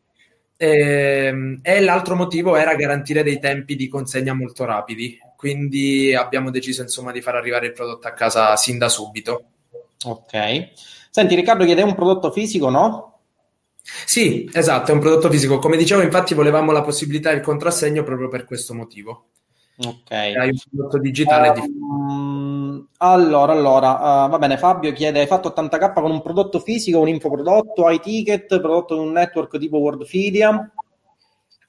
E, ehm, e l'altro motivo era garantire dei tempi di consegna molto rapidi quindi abbiamo deciso insomma di far arrivare il prodotto a casa sin da subito.
Ok. Senti Riccardo chiede un prodotto fisico, no?
Sì, esatto, è un prodotto fisico. Come dicevo, infatti volevamo la possibilità del contrassegno proprio per questo motivo.
Ok.
Hai un prodotto digitale.
Um, di... Allora, allora, uh, va bene, Fabio chiede, hai fatto 80k con un prodotto fisico, un infoprodotto, hai ticket, prodotto di un network tipo Wordfidia?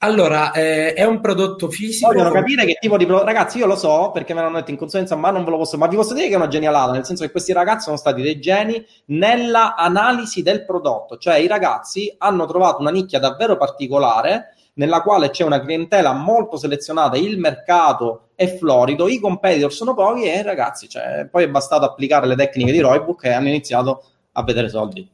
Allora, eh, è un prodotto fisico.
Vogliono capire che tipo di prodotto. Ragazzi, io lo so perché me l'hanno detto in consulenza, ma non ve lo posso. Ma vi posso dire che è una genialata, nel senso che questi ragazzi sono stati dei geni nella analisi del prodotto. Cioè, i ragazzi hanno trovato una nicchia davvero particolare nella quale c'è una clientela molto selezionata, il mercato è florido, i competitor sono pochi e ragazzi, cioè, poi è bastato applicare le tecniche di Roybook e hanno iniziato a vedere soldi.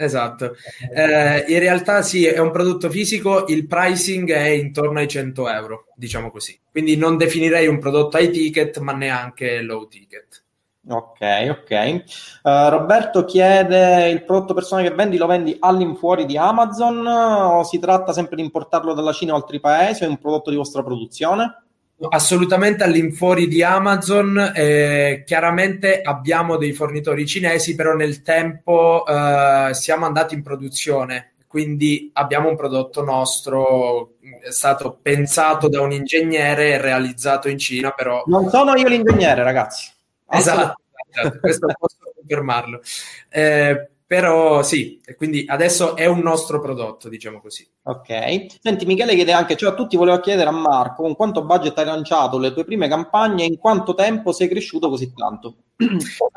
Esatto, eh, in realtà sì, è un prodotto fisico, il pricing è intorno ai 100 euro, diciamo così. Quindi non definirei un prodotto high ticket, ma neanche low ticket.
Ok, ok. Uh, Roberto chiede: il prodotto personale che vendi lo vendi all'infuori di Amazon o si tratta sempre di importarlo dalla Cina o altri paesi o è un prodotto di vostra produzione?
Assolutamente all'infuori di Amazon, eh, chiaramente abbiamo dei fornitori cinesi, però nel tempo eh, siamo andati in produzione, quindi abbiamo un prodotto nostro, è stato pensato da un ingegnere e realizzato in Cina, però...
Non sono io l'ingegnere, ragazzi.
Esatto, esatto questo posso confermarlo. Eh, però sì, quindi adesso è un nostro prodotto, diciamo così.
Ok. Senti, Michele chiede anche, cioè a tutti volevo chiedere a Marco, con quanto budget hai lanciato le tue prime campagne e in quanto tempo sei cresciuto così tanto?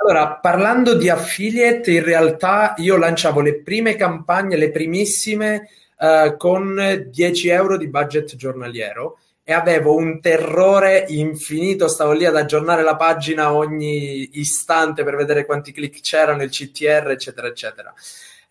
Allora, parlando di affiliate, in realtà io lanciavo le prime campagne, le primissime, uh, con 10 euro di budget giornaliero e avevo un terrore infinito, stavo lì ad aggiornare la pagina ogni istante per vedere quanti click c'erano, il CTR, eccetera, eccetera.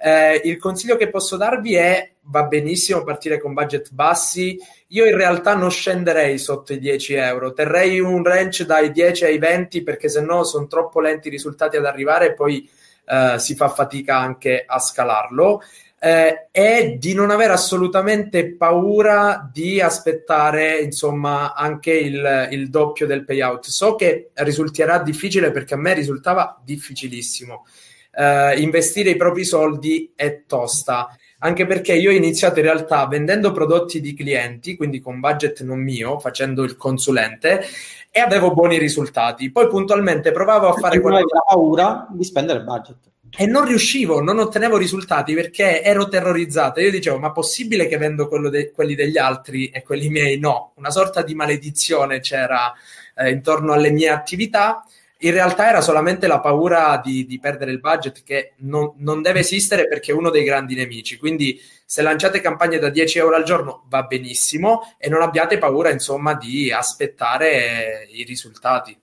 Eh, il consiglio che posso darvi è va benissimo partire con budget bassi. Io in realtà non scenderei sotto i 10 euro, terrei un range dai 10 ai 20 perché se no sono troppo lenti i risultati ad arrivare e poi eh, si fa fatica anche a scalarlo eh, è di non avere assolutamente paura di aspettare insomma anche il, il, doppio del payout. So che risulterà difficile perché a me risultava difficilissimo. Eh, investire i propri soldi è tosta. Anche perché io ho iniziato in realtà vendendo prodotti di clienti, quindi con budget non mio, facendo il consulente, e avevo buoni risultati. Poi puntualmente provavo a fare
qualcosa. la paura di spendere budget
e non riuscivo, non ottenevo risultati perché ero terrorizzato. Io dicevo: Ma possibile che vendo de- quelli degli altri e quelli miei no? Una sorta di maledizione c'era eh, intorno alle mie attività. In realtà era solamente la paura di, di perdere il budget che non, non, deve esistere perché è uno dei grandi nemici. Quindi, se lanciate campagne da 10 euro al giorno va benissimo e non abbiate paura, insomma, di aspettare i risultati.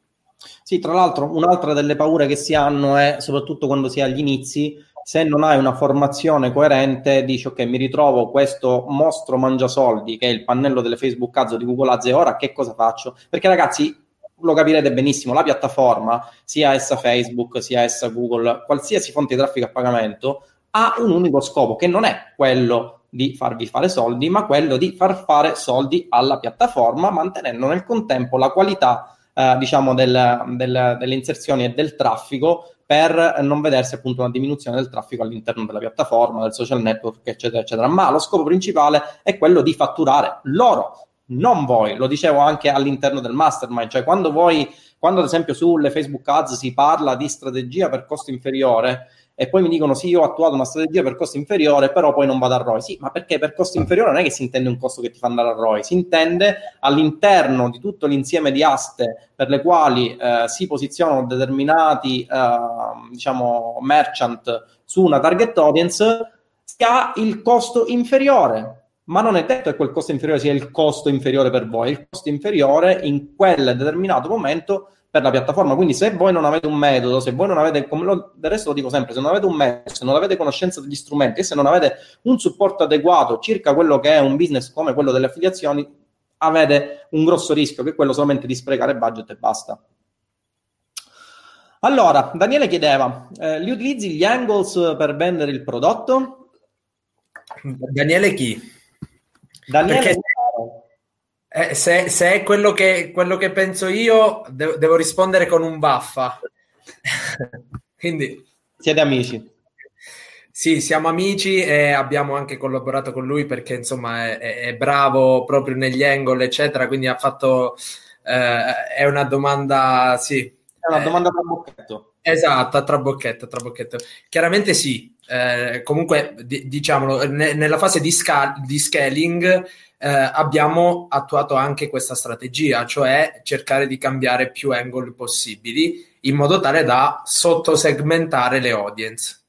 Sì, tra l'altro un'altra delle paure che si hanno è, soprattutto quando si è agli inizi, se non hai una formazione coerente, dici ok, mi ritrovo questo mostro mangiasoldi che è il pannello delle Facebook Ads di Google Ads e ora che cosa faccio? Perché ragazzi, lo capirete benissimo, la piattaforma, sia essa Facebook, sia essa Google, qualsiasi fonte di traffico a pagamento, ha un unico scopo che non è quello di farvi fare soldi, ma quello di far fare soldi alla piattaforma, mantenendo nel contempo la qualità eh, diciamo del, del, delle inserzioni e del traffico per non vedersi appunto una diminuzione del traffico all'interno della piattaforma, del social network, eccetera, eccetera. Ma lo scopo principale è quello di fatturare loro, non voi. Lo dicevo anche all'interno del mastermind, cioè quando voi, quando ad esempio sulle Facebook Ads si parla di strategia per costo inferiore, e poi mi dicono sì, io ho attuato una strategia per costo inferiore, però poi non vado a ROI. Sì, ma perché per costo inferiore non è che si intende un costo che ti fa andare a ROI, si intende all'interno di tutto l'insieme di aste per le quali eh, si posizionano determinati eh, diciamo merchant su una target audience si ha il costo inferiore. Ma non è detto che quel costo inferiore sia il costo inferiore per voi, il costo inferiore in quel determinato momento per la piattaforma. Quindi se voi non avete un metodo, se voi non avete, come lo, del resto lo dico sempre, se non avete un metodo, se non avete conoscenza degli strumenti e se non avete un supporto adeguato circa quello che è un business come quello delle affiliazioni, avete un grosso rischio che è quello solamente di sprecare budget e basta. Allora, Daniele chiedeva, eh, li utilizzi gli angles per vendere il prodotto?
Daniele chi?
Daniele Perché...
Eh, se, se, è quello che, quello che penso io, de- devo rispondere con un baffa. Quindi...
Siete amici?
Sì, siamo amici e abbiamo anche collaborato con lui perché insomma è, è bravo proprio negli angle, eccetera. Quindi ha fatto. Eh, è una domanda, sì.
È una domanda tra bocchetto.
Esatto, a trabocchetto, trabocchetto. Chiaramente sì. Eh, comunque, d- diciamolo, ne- nella fase di, scal- di scaling eh, abbiamo attuato anche questa strategia, cioè cercare di cambiare più angle possibili in modo tale da sottosegmentare le audience.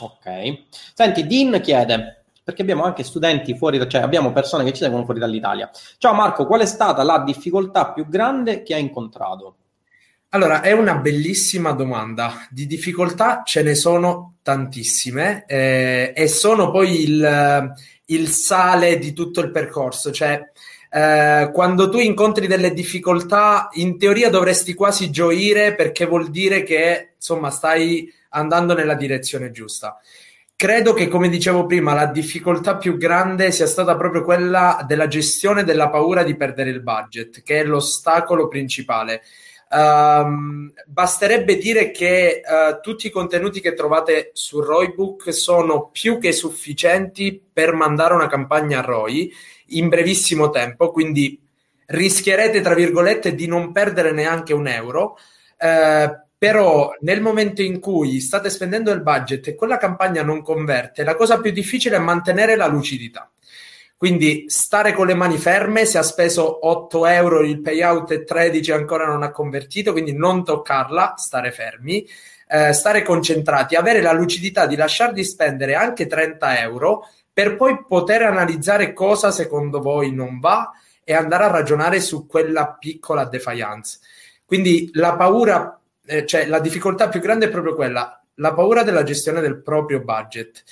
Ok. Senti, Dean chiede, perché abbiamo anche studenti fuori, cioè abbiamo persone che ci seguono fuori dall'Italia. Ciao Marco, qual è stata la difficoltà più grande che hai incontrato?
Allora, è una bellissima domanda. Di difficoltà ce ne sono tantissime eh, e sono poi il, il sale di tutto il percorso, cioè eh, quando tu incontri delle difficoltà, in teoria dovresti quasi gioire perché vuol dire che insomma stai andando nella direzione giusta. Credo che, come dicevo prima, la difficoltà più grande sia stata proprio quella della gestione della paura di perdere il budget, che è l'ostacolo principale. Um, basterebbe dire che uh, tutti i contenuti che trovate su Roybook sono più che sufficienti per mandare una campagna a ROI in brevissimo tempo, quindi rischierete, tra virgolette, di non perdere neanche un euro. Uh, però nel momento in cui state spendendo il budget e quella campagna non converte, la cosa più difficile è mantenere la lucidità. Quindi stare con le mani ferme, se ha speso 8 euro il payout e 13 ancora non ha convertito, quindi non toccarla, stare fermi, eh, stare concentrati, avere la lucidità di lasciar di spendere anche 30 euro per poi poter analizzare cosa secondo voi non va e andare a ragionare su quella piccola defiance. Quindi la paura, eh, cioè la difficoltà più grande è proprio quella, la paura della gestione del proprio budget.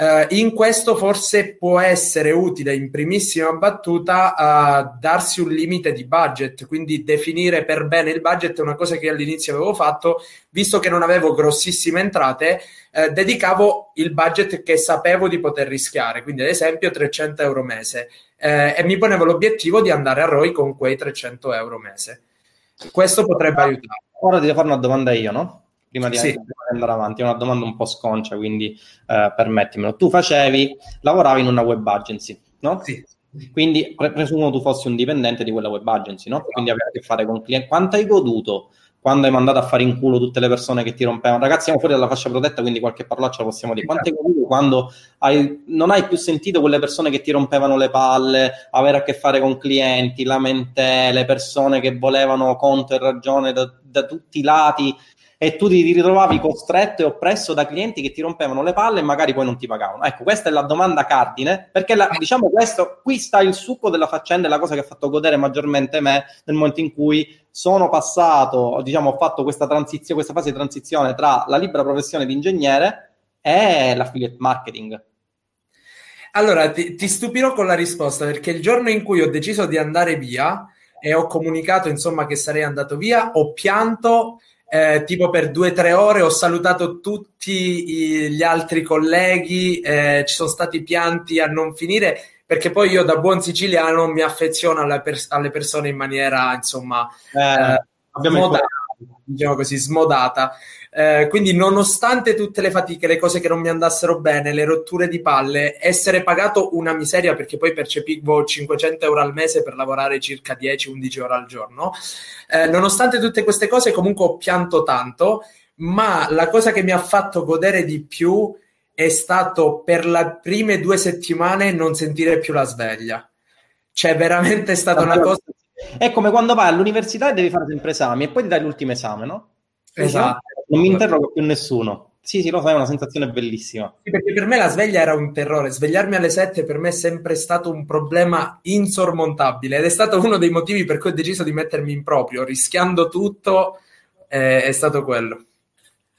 Uh, in questo forse può essere utile in primissima battuta uh, darsi un limite di budget, quindi definire per bene il budget è una cosa che all'inizio avevo fatto, visto che non avevo grossissime entrate, uh, dedicavo il budget che sapevo di poter rischiare, quindi ad esempio 300 euro mese, e mi ponevo l'obiettivo di andare a ROI con quei 300 euro mese. Questo potrebbe aiutare.
Ora devo fare una domanda io, no? Prima di sì. andare avanti, è una domanda un po' sconcia, quindi eh, permettimelo. Tu facevi, lavoravi in una web agency, no?
Sì.
Quindi pre- presumo tu fossi un dipendente di quella web agency, no? Quindi avevi a che fare con clienti. Quanto hai goduto quando hai mandato a fare in culo tutte le persone che ti rompevano? Ragazzi, siamo fuori dalla fascia protetta, quindi qualche parolaccia possiamo dire. Quanto hai goduto quando hai, non hai più sentito quelle persone che ti rompevano le palle, avere a che fare con clienti, lamentele, persone che volevano conto e ragione da, da tutti i lati e tu ti ritrovavi costretto e oppresso da clienti che ti rompevano le palle e magari poi non ti pagavano. Ecco, questa è la domanda cardine, perché la, diciamo questo, qui sta il succo della faccenda e la cosa che ha fatto godere maggiormente me nel momento in cui sono passato, diciamo, ho fatto questa transizione, questa fase di transizione tra la libera professione di ingegnere è l'affiliate marketing.
Allora, ti, ti stupirò con la risposta perché il giorno in cui ho deciso di andare via e ho comunicato insomma che sarei andato via, ho pianto eh, tipo per due o tre ore ho salutato tutti gli altri colleghi, eh, ci sono stati pianti a non finire perché poi io da buon siciliano mi affeziono alle, pers- alle persone in maniera insomma eh, eh smodata, diciamo così, smodata. Eh, quindi, nonostante tutte le fatiche, le cose che non mi andassero bene, le rotture di palle, essere pagato una miseria perché poi percepivo 500 euro al mese per lavorare circa 10-11 ore al giorno. Eh, nonostante tutte queste cose, comunque ho pianto tanto. Ma la cosa che mi ha fatto godere di più è stato per le prime due settimane non sentire più la sveglia. Cioè, veramente è stata una cosa.
È come quando vai all'università e devi fare sempre esami e poi ti dai l'ultimo esame, no?
Esatto.
Non mi interrogo più nessuno. Sì, sì, lo sai, è una sensazione bellissima.
Sì, perché per me la sveglia era un terrore. Svegliarmi alle 7 per me è sempre stato un problema insormontabile ed è stato uno dei motivi per cui ho deciso di mettermi in proprio, rischiando tutto, eh, è stato quello.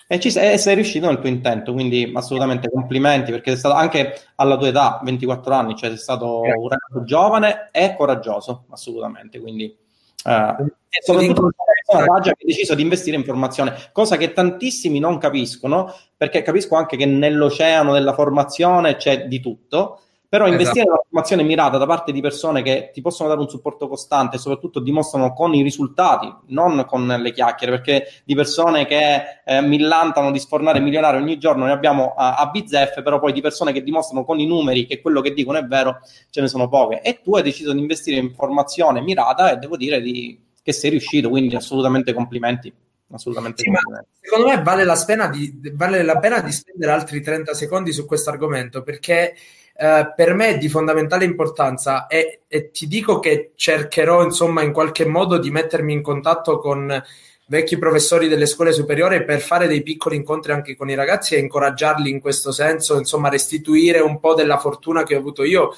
E, ci sei, sei riuscito nel tuo intento, quindi assolutamente complimenti perché sei stato anche alla tua età, 24 anni, cioè sei stato Grazie. un ragazzo giovane e coraggioso, assolutamente. Quindi Uh, e soprattutto persona che ha deciso di investire in formazione, cosa che tantissimi non capiscono, perché capisco anche che nell'oceano della formazione c'è di tutto, però esatto. investire esatto. in una formazione mirata da parte di persone che ti possono dare un supporto costante e soprattutto dimostrano con i risultati, non con le chiacchiere, perché di persone che eh, millantano di sfornare milionari ogni giorno ne abbiamo a, a bizzeffe, però poi di persone che dimostrano con i numeri che quello che dicono è vero, ce ne sono poche. E tu hai deciso di investire in formazione mirata e devo dire di, che sei riuscito, quindi assolutamente complimenti assolutamente
sì, secondo me vale la, di, vale la, pena di, spendere altri 30 secondi su questo argomento perché eh, per me è di fondamentale importanza e, e, ti dico che cercherò insomma in qualche modo di mettermi in contatto con vecchi professori delle scuole superiori per fare dei piccoli incontri anche con i ragazzi e incoraggiarli in questo senso, insomma restituire un po' della fortuna che ho avuto io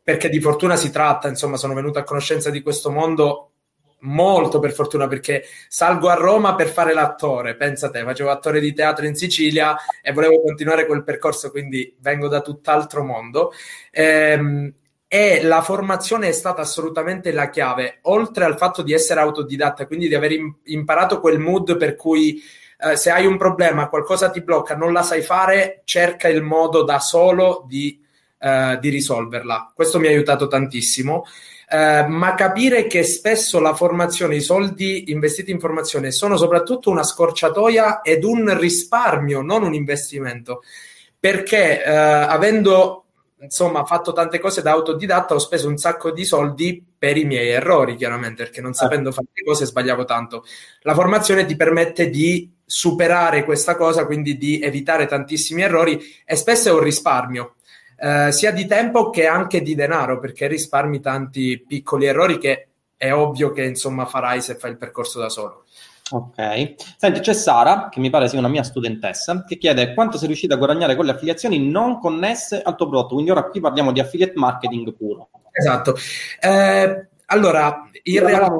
perché di fortuna si tratta, insomma sono venuto a conoscenza di questo mondo molto per fortuna perché salgo a Roma per fare l'attore, pensa te, facevo attore di teatro in Sicilia e volevo continuare quel percorso, quindi vengo da tutt'altro mondo. Ehm, e la formazione è stata assolutamente la chiave, oltre al fatto di essere autodidatta, quindi di aver imparato quel mood per cui eh, se hai un problema, qualcosa ti blocca, non la sai fare, cerca il modo da solo di, eh, di risolverla. Questo mi ha aiutato tantissimo. Eh, ma capire che spesso la formazione, i soldi investiti in formazione sono soprattutto una scorciatoia ed un risparmio, non un investimento. Perché eh, avendo insomma fatto tante cose da autodidatta ho speso un sacco di soldi per i miei errori chiaramente perché non sapendo fare le cose sbagliavo tanto. La formazione ti permette di superare questa cosa quindi di evitare tantissimi errori e spesso è un risparmio eh, sia di tempo che anche di denaro, perché risparmi tanti piccoli errori che è ovvio che insomma farai se fai il percorso da solo.
Ok, senti, c'è Sara, che mi pare sia una mia studentessa, che chiede quanto sei riuscita a guadagnare con le affiliazioni non connesse al tuo prodotto. Quindi ora qui parliamo di affiliate marketing puro.
Esatto. Eh, allora, in realtà...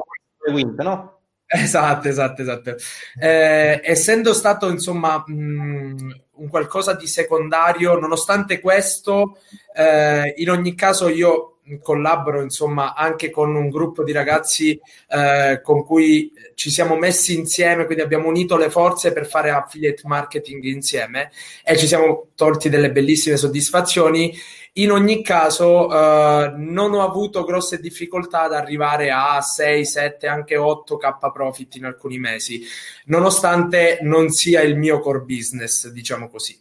No?
Esatto, esatto, esatto. Eh, essendo stato insomma mh, un qualcosa di secondario, nonostante questo, eh, in ogni caso io collaboro insomma anche con un gruppo di ragazzi eh, con cui ci siamo messi insieme, quindi abbiamo unito le forze per fare affiliate marketing insieme e ci siamo tolti delle bellissime soddisfazioni in ogni caso, eh, non ho avuto grosse difficoltà ad arrivare a 6, 7, anche 8k profit in alcuni mesi, nonostante non sia il mio core business, diciamo così.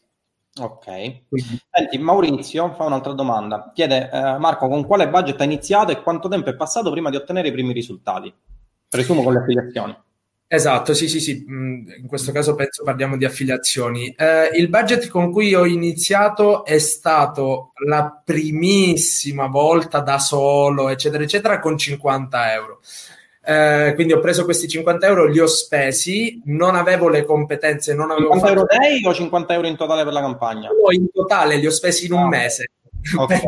Ok. Senti, Maurizio fa un'altra domanda. Chiede, eh, Marco, con quale budget hai iniziato e quanto tempo è passato prima di ottenere i primi risultati? Presumo con le affiliazioni.
Esatto, sì, sì, sì, mm, in questo caso penso parliamo di affiliazioni. Eh, il budget con cui ho iniziato è stato la primissima volta da solo, eccetera, eccetera, con 50 euro. Eh, quindi ho preso questi 50 euro, li ho spesi, non avevo le competenze, non avevo
50 fatto... euro lei o 50 euro in totale per la campagna?
No, in totale li ho spesi in un ah, mese. Okay.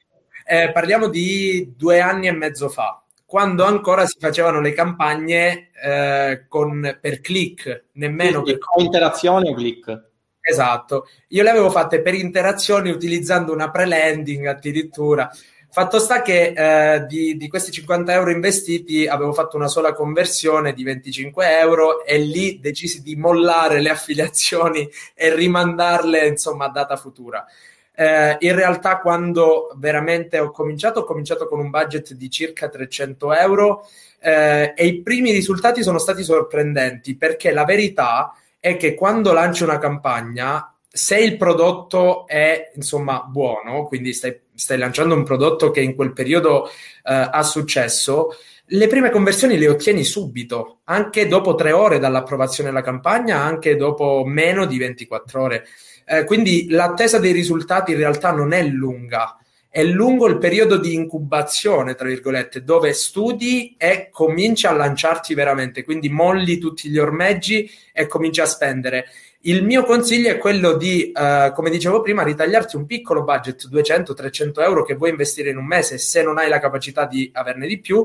eh, parliamo di due anni e mezzo fa quando ancora si facevano le campagne eh, con, per click, nemmeno
Quindi, per... interazione o click.
Esatto, io le avevo fatte per interazioni utilizzando una pre-landing addirittura. Fatto sta che eh, di, di, questi 50 euro investiti avevo fatto una sola conversione di 25 euro e lì decisi di mollare le affiliazioni e rimandarle insomma a data futura. Eh, in realtà quando veramente ho cominciato, ho cominciato con un budget di circa 300 euro eh, e i primi risultati sono stati sorprendenti perché la verità è che quando lanci una campagna se il prodotto è insomma buono, quindi stai, stai lanciando un prodotto che in quel periodo eh, ha successo, le prime conversioni le ottieni subito, anche dopo tre ore dall'approvazione della campagna, anche dopo meno di 24 ore. Eh, quindi l'attesa dei risultati in realtà non è lunga, è lungo il periodo di incubazione, tra virgolette, dove studi e cominci a lanciarti veramente, quindi molli tutti gli ormeggi e cominci a spendere. Il mio consiglio è quello di, uh, come dicevo prima, ritagliarti un piccolo budget, 200-300 euro che vuoi investire in un mese se non hai la capacità di averne di più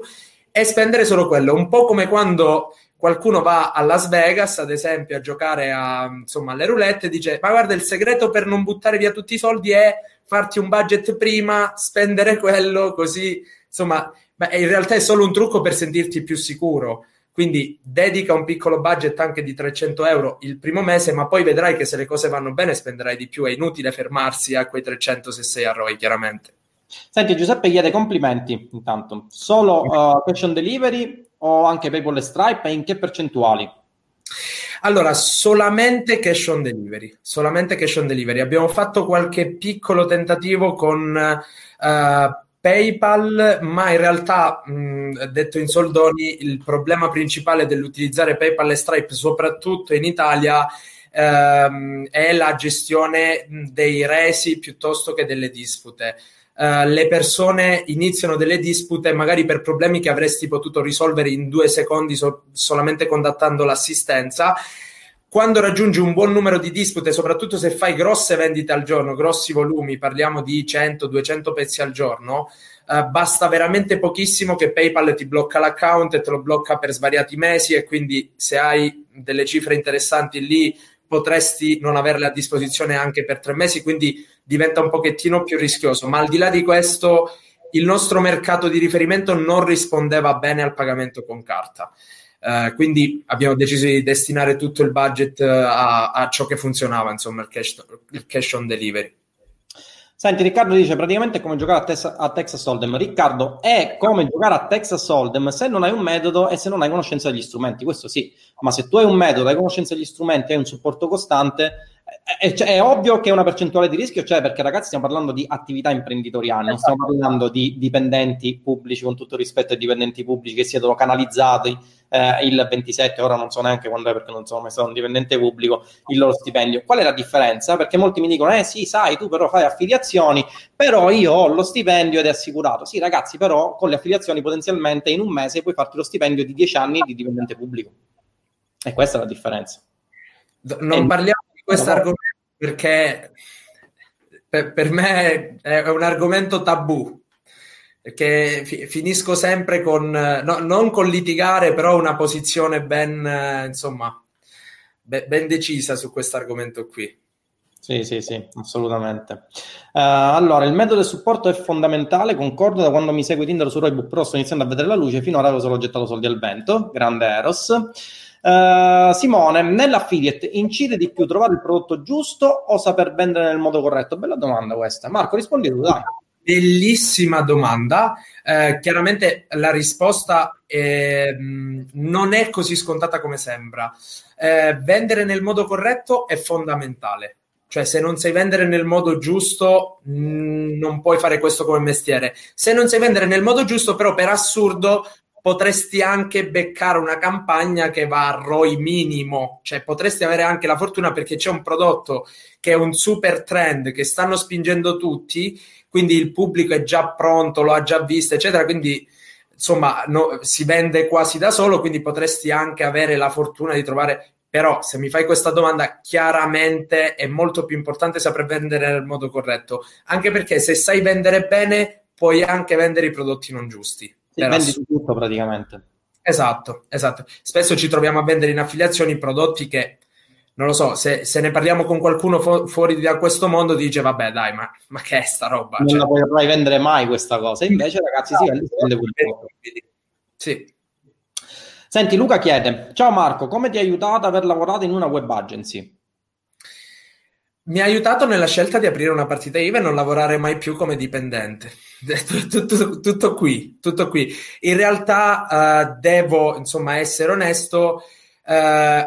e spendere solo quello. Un po' come quando qualcuno va a Las Vegas, ad esempio, a giocare a, insomma, alle roulette e dice ma guarda il segreto per non buttare via tutti i soldi è farti un budget prima, spendere quello, così, insomma, beh, in realtà è solo un trucco per sentirti più sicuro. Quindi dedica un piccolo budget anche di 300 euro il primo mese, ma poi vedrai che se le cose vanno bene spenderai di più. È inutile fermarsi a quei 300 se sei a ROI, chiaramente.
Senti, Giuseppe chiede complimenti intanto. Solo uh, cash on delivery o anche PayPal e Stripe e in che percentuali?
Allora, solamente cash on delivery, solamente cash on delivery. Abbiamo fatto qualche piccolo tentativo con uh, PayPal, ma in realtà, mh, detto in soldoni, il problema principale dell'utilizzare PayPal e Stripe, soprattutto in Italia, ehm, è la gestione dei resi piuttosto che delle dispute. Uh, le persone iniziano delle dispute magari per problemi che avresti potuto risolvere in due secondi so- solamente contattando l'assistenza. Quando raggiungi un buon numero di dispute, soprattutto se fai grosse vendite al giorno, grossi volumi, parliamo di 100-200 pezzi al giorno, eh, basta veramente pochissimo che PayPal ti blocca l'account e te lo blocca per svariati mesi e quindi se hai delle cifre interessanti lì potresti non averle a disposizione anche per tre mesi, quindi diventa un pochettino più rischioso. Ma al di là di questo, il nostro mercato di riferimento non rispondeva bene al pagamento con carta. Uh, quindi abbiamo deciso di destinare tutto il budget uh, a, a, ciò che funzionava, insomma, il cash, il cash, on delivery.
Senti, Riccardo dice praticamente è come giocare a, Tex- a Texas Hold'em. Riccardo, è come giocare a Texas Hold'em se non hai un metodo e se non hai conoscenza degli strumenti. Questo sì, ma se tu hai un metodo, hai conoscenza degli strumenti, hai un supporto costante, è, è, è, ovvio che una percentuale di rischio c'è perché ragazzi stiamo parlando di attività imprenditoriali, non stiamo parlando di dipendenti pubblici, con tutto il rispetto ai dipendenti pubblici che siano canalizzati eh, il 27, ora non so neanche quando è perché non sono mai stato un dipendente pubblico, il loro stipendio. Qual è la differenza? Perché molti mi dicono, eh sì, sai, tu però fai affiliazioni, però io ho lo stipendio ed è assicurato. Sì ragazzi, però con le affiliazioni potenzialmente in un mese puoi farti lo stipendio di 10 anni di dipendente pubblico. E questa è la differenza.
Non parliamo questo no. argomento perché per, per, me è un argomento tabù perché fi- finisco sempre con no, non con litigare però una posizione ben insomma be- ben decisa su questo argomento qui
sì, sì, sì, assolutamente. Uh, allora, il metodo del supporto è fondamentale, concordo, da quando mi segui Tinder su Roybook Pro sto iniziando a vedere la luce, finora avevo solo gettato soldi al vento, grande Eros. Uh, Simone, nell'affiliate incide di più trovare il prodotto giusto o saper vendere nel modo corretto? Bella domanda questa. Marco, rispondi tu, dai.
Bellissima domanda. Eh, chiaramente la risposta è, non è così scontata come sembra. Eh, vendere nel modo corretto è fondamentale. Cioè, se non sai vendere nel modo giusto, mh, non puoi fare questo come mestiere. Se non sai vendere nel modo giusto, però per assurdo potresti anche beccare una campagna che va a ROI minimo, cioè potresti avere anche la fortuna perché c'è un prodotto che è un super trend che stanno spingendo tutti, quindi il pubblico è già pronto, lo ha già visto, eccetera, quindi insomma no, si vende quasi da solo, quindi potresti anche avere la fortuna di trovare. Però se mi fai questa domanda, chiaramente è molto più importante saper vendere nel modo corretto, anche perché se sai vendere bene, puoi anche vendere i prodotti non giusti.
Sì, vendi tutto praticamente.
Esatto, esatto. Spesso ci troviamo a vendere in affiliazioni prodotti che non lo so, se, se ne parliamo con qualcuno fu- fuori da questo mondo, dice vabbè dai, ma, ma che è sta roba?
Non cioè, la potrai vendere mai questa cosa, invece ragazzi si vende, si vende quel po'.
Sì.
Senti, Luca chiede, ciao Marco, come ti ha aiutato aver lavorato in una web agency?
Mi ha aiutato nella scelta di aprire una partita IVA e non lavorare mai più come dipendente. Tutto, tutto, tutto qui, tutto qui. In realtà uh, devo, insomma, essere onesto, uh,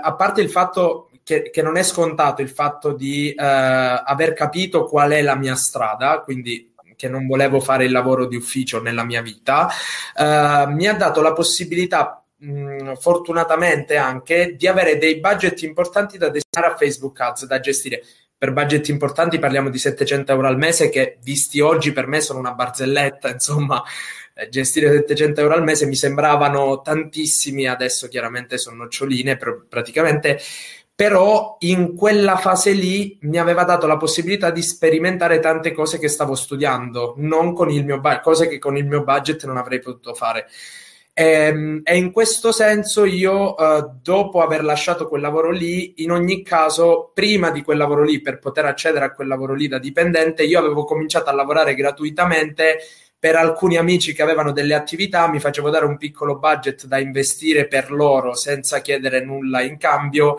a parte il fatto che, che, non è scontato il fatto di uh, aver capito qual è la mia strada, quindi che non volevo fare il lavoro di ufficio nella mia vita, mi ha dato la possibilità mh, fortunatamente anche di avere dei budget importanti da destinare a Facebook Ads da gestire per budget importanti parliamo di 700 euro al mese che visti oggi per me sono una barzelletta, insomma eh, gestire 700 euro al mese mi sembravano tantissimi, adesso chiaramente sono noccioline pr- praticamente, però in quella fase lì mi aveva dato la possibilità di sperimentare tante cose che stavo studiando, non con il mio budget, cose che con il mio budget non avrei potuto fare. E, ehm, e, in questo senso io, uh, dopo aver lasciato quel lavoro lì, in ogni caso, prima di quel lavoro lì, per poter accedere a quel lavoro lì da dipendente, io avevo cominciato a lavorare gratuitamente per alcuni amici che avevano delle attività, mi facevo dare un piccolo budget da investire per loro senza chiedere nulla in cambio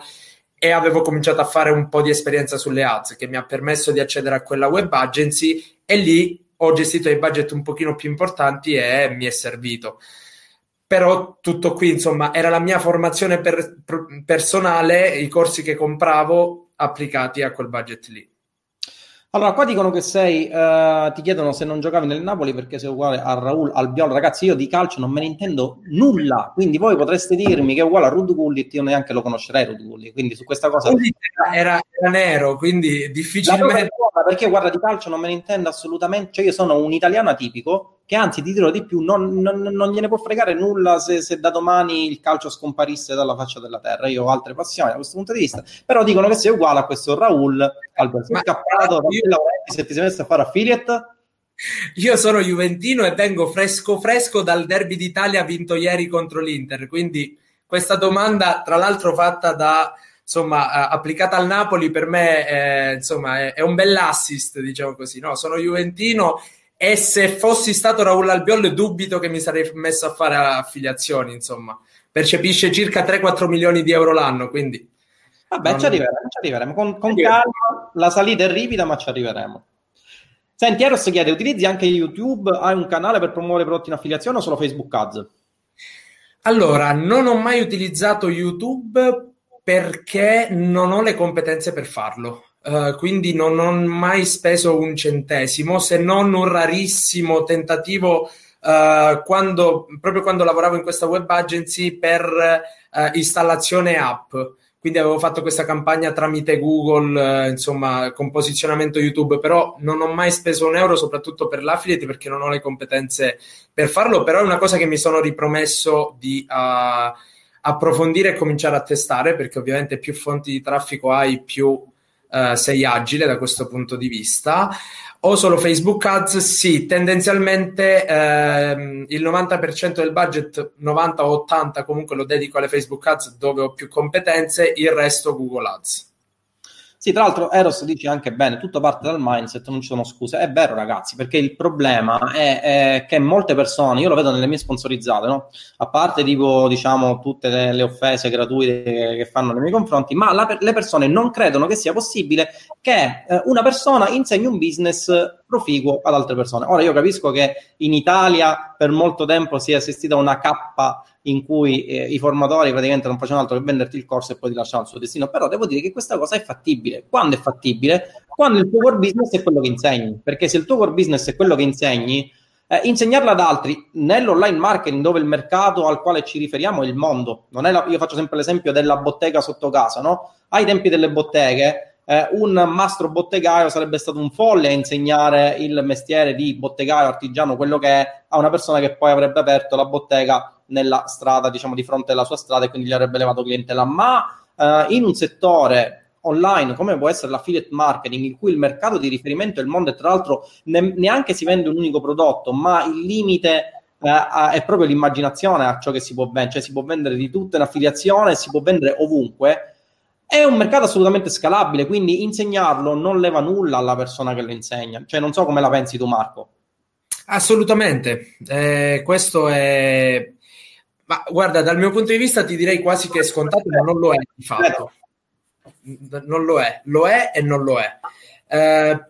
e avevo cominciato a fare un po' di esperienza sulle ads che mi ha permesso di accedere a quella web agency e lì ho gestito i budget un pochino più importanti e mi è servito però tutto qui, insomma, era la mia formazione per, per, personale, i corsi che compravo applicati a quel budget lì.
Allora, qua dicono che sei, uh, ti chiedono se non giocavi nel Napoli perché sei uguale a Raul Albiol. Ragazzi, io di calcio non me ne intendo nulla, quindi voi potreste dirmi che è uguale a Rud Gullit, io neanche lo conoscerei Rud Gullit, quindi su questa cosa...
Era, era nero, quindi difficilmente...
Perché guarda, di calcio non me ne intendo assolutamente, cioè io sono un italiano atipico, che anzi ti dirò di più, non, non, non gliene può fregare nulla se, se, da domani il calcio scomparisse dalla faccia della terra. Io ho altre passioni da questo punto di vista, però dicono che sei uguale a questo Raul Alberto. Scappato io... se ti sei messo a fare affiliate.
Io sono Juventino e vengo fresco fresco dal derby d'Italia vinto ieri contro l'Inter, quindi questa domanda, tra l'altro fatta da insomma, applicata al Napoli per me è, insomma, è, è un bell'assist, diciamo così. No, sono Juventino e se fossi stato Raul Albiol, dubito che mi sarei messo a fare affiliazioni, insomma. Percepisce circa 3-4 milioni di euro l'anno, quindi...
Vabbè, non... ci arriveremo, ci arriveremo. Con, con calma, la salita è ripida, ma ci arriveremo. Senti, Eros chiede, utilizzi anche YouTube? Hai un canale per promuovere prodotti in affiliazione o solo Facebook Ads?
Allora, non ho mai utilizzato YouTube perché non ho le competenze per farlo. Uh, quindi non ho mai speso un centesimo, se non un rarissimo tentativo uh, quando, proprio quando lavoravo in questa web agency per uh, installazione app. Quindi avevo fatto questa campagna tramite Google, insomma, con posizionamento YouTube, però non ho mai speso un euro, soprattutto per l'affiliate, perché non ho le competenze per farlo, però è una cosa che mi sono ripromesso di approfondire e cominciare a testare, perché ovviamente più fonti di traffico hai, più uh, sei agile da questo punto di vista. O solo Facebook Ads? Sì, tendenzialmente ehm, il 90% del budget, 90 o 80 comunque lo dedico alle Facebook Ads dove ho più competenze, il resto Google Ads.
Sì, tra l'altro Eros dice anche bene, tutto parte dal mindset, non ci sono scuse. È vero ragazzi, perché il problema è, è che molte persone, io lo vedo nelle mie sponsorizzate, no? a parte tipo, diciamo, tutte le, le offese gratuite che, fanno nei miei confronti, ma la, le persone non credono che sia possibile che eh, una persona insegni un business proficuo ad altre persone. Ora io capisco che in Italia per molto tempo si è assistita a una cappa in cui eh, i formatori praticamente non facevano altro che venderti il corso e poi ti lasciavano il suo destino, però devo dire che questa cosa è fattibile. Quando è fattibile? Quando il tuo core business è quello che insegni, perché se il tuo core business è quello che insegni, eh, insegnarla ad altri nell'online marketing dove il mercato al quale ci riferiamo è il mondo, non è la, io faccio sempre l'esempio della bottega sotto casa, no? Ai tempi delle botteghe eh, un mastro bottegaio sarebbe stato un folle a insegnare il mestiere di bottegaio artigiano, quello che è, a una persona che poi avrebbe aperto la bottega nella strada, diciamo di fronte alla sua strada e quindi gli avrebbe levato clientela. Ma eh, in un settore online come può essere l'affiliate marketing, in cui il mercato di riferimento è il mondo e tra l'altro ne- neanche si vende un unico prodotto, ma il limite eh, è proprio l'immaginazione a ciò che si può vendere, cioè si può vendere di tutto in affiliazione, si può vendere ovunque È un mercato assolutamente scalabile, quindi insegnarlo non leva nulla alla persona che lo insegna. Cioè, non so come la pensi tu, Marco.
Assolutamente, eh, questo è... Ma guarda, dal mio punto di vista ti direi quasi che è scontato, ma non lo è di fatto. Non lo è, lo è e non lo è. Eh,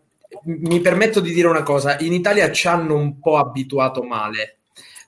mi permetto di dire una cosa, in Italia ci hanno un po' abituato male,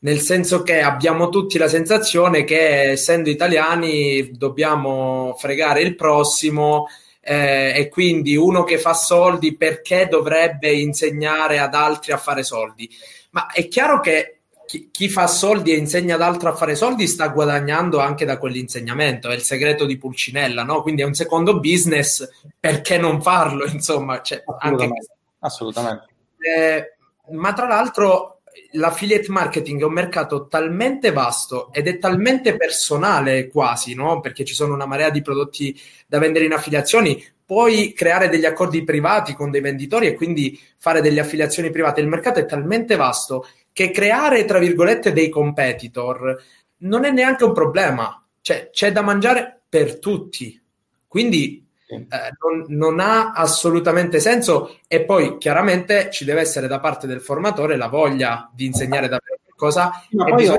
nel senso che abbiamo tutti la sensazione che essendo italiani dobbiamo fregare il prossimo eh, e quindi uno che fa soldi perché dovrebbe insegnare ad altri a fare soldi. Ma è chiaro che chi, chi, fa soldi e insegna ad altro a fare soldi sta guadagnando anche da quell'insegnamento, è il segreto di Pulcinella, no? Quindi è un secondo business, perché non farlo? Insomma, cioè,
assolutamente. Assolutamente.
Eh, ma tra l'altro l'affiliate marketing è un mercato talmente vasto ed è talmente personale quasi, no? Perché ci sono una marea di prodotti da vendere in affiliazioni, puoi creare degli accordi privati con dei venditori e quindi fare delle affiliazioni private. Il mercato è talmente vasto che creare, tra virgolette, dei competitor non è neanche un problema. Cioè, c'è da mangiare per tutti. Quindi eh, non, non, ha assolutamente senso e poi chiaramente ci deve essere da parte del formatore la voglia di insegnare davvero qualcosa Ma e bisogna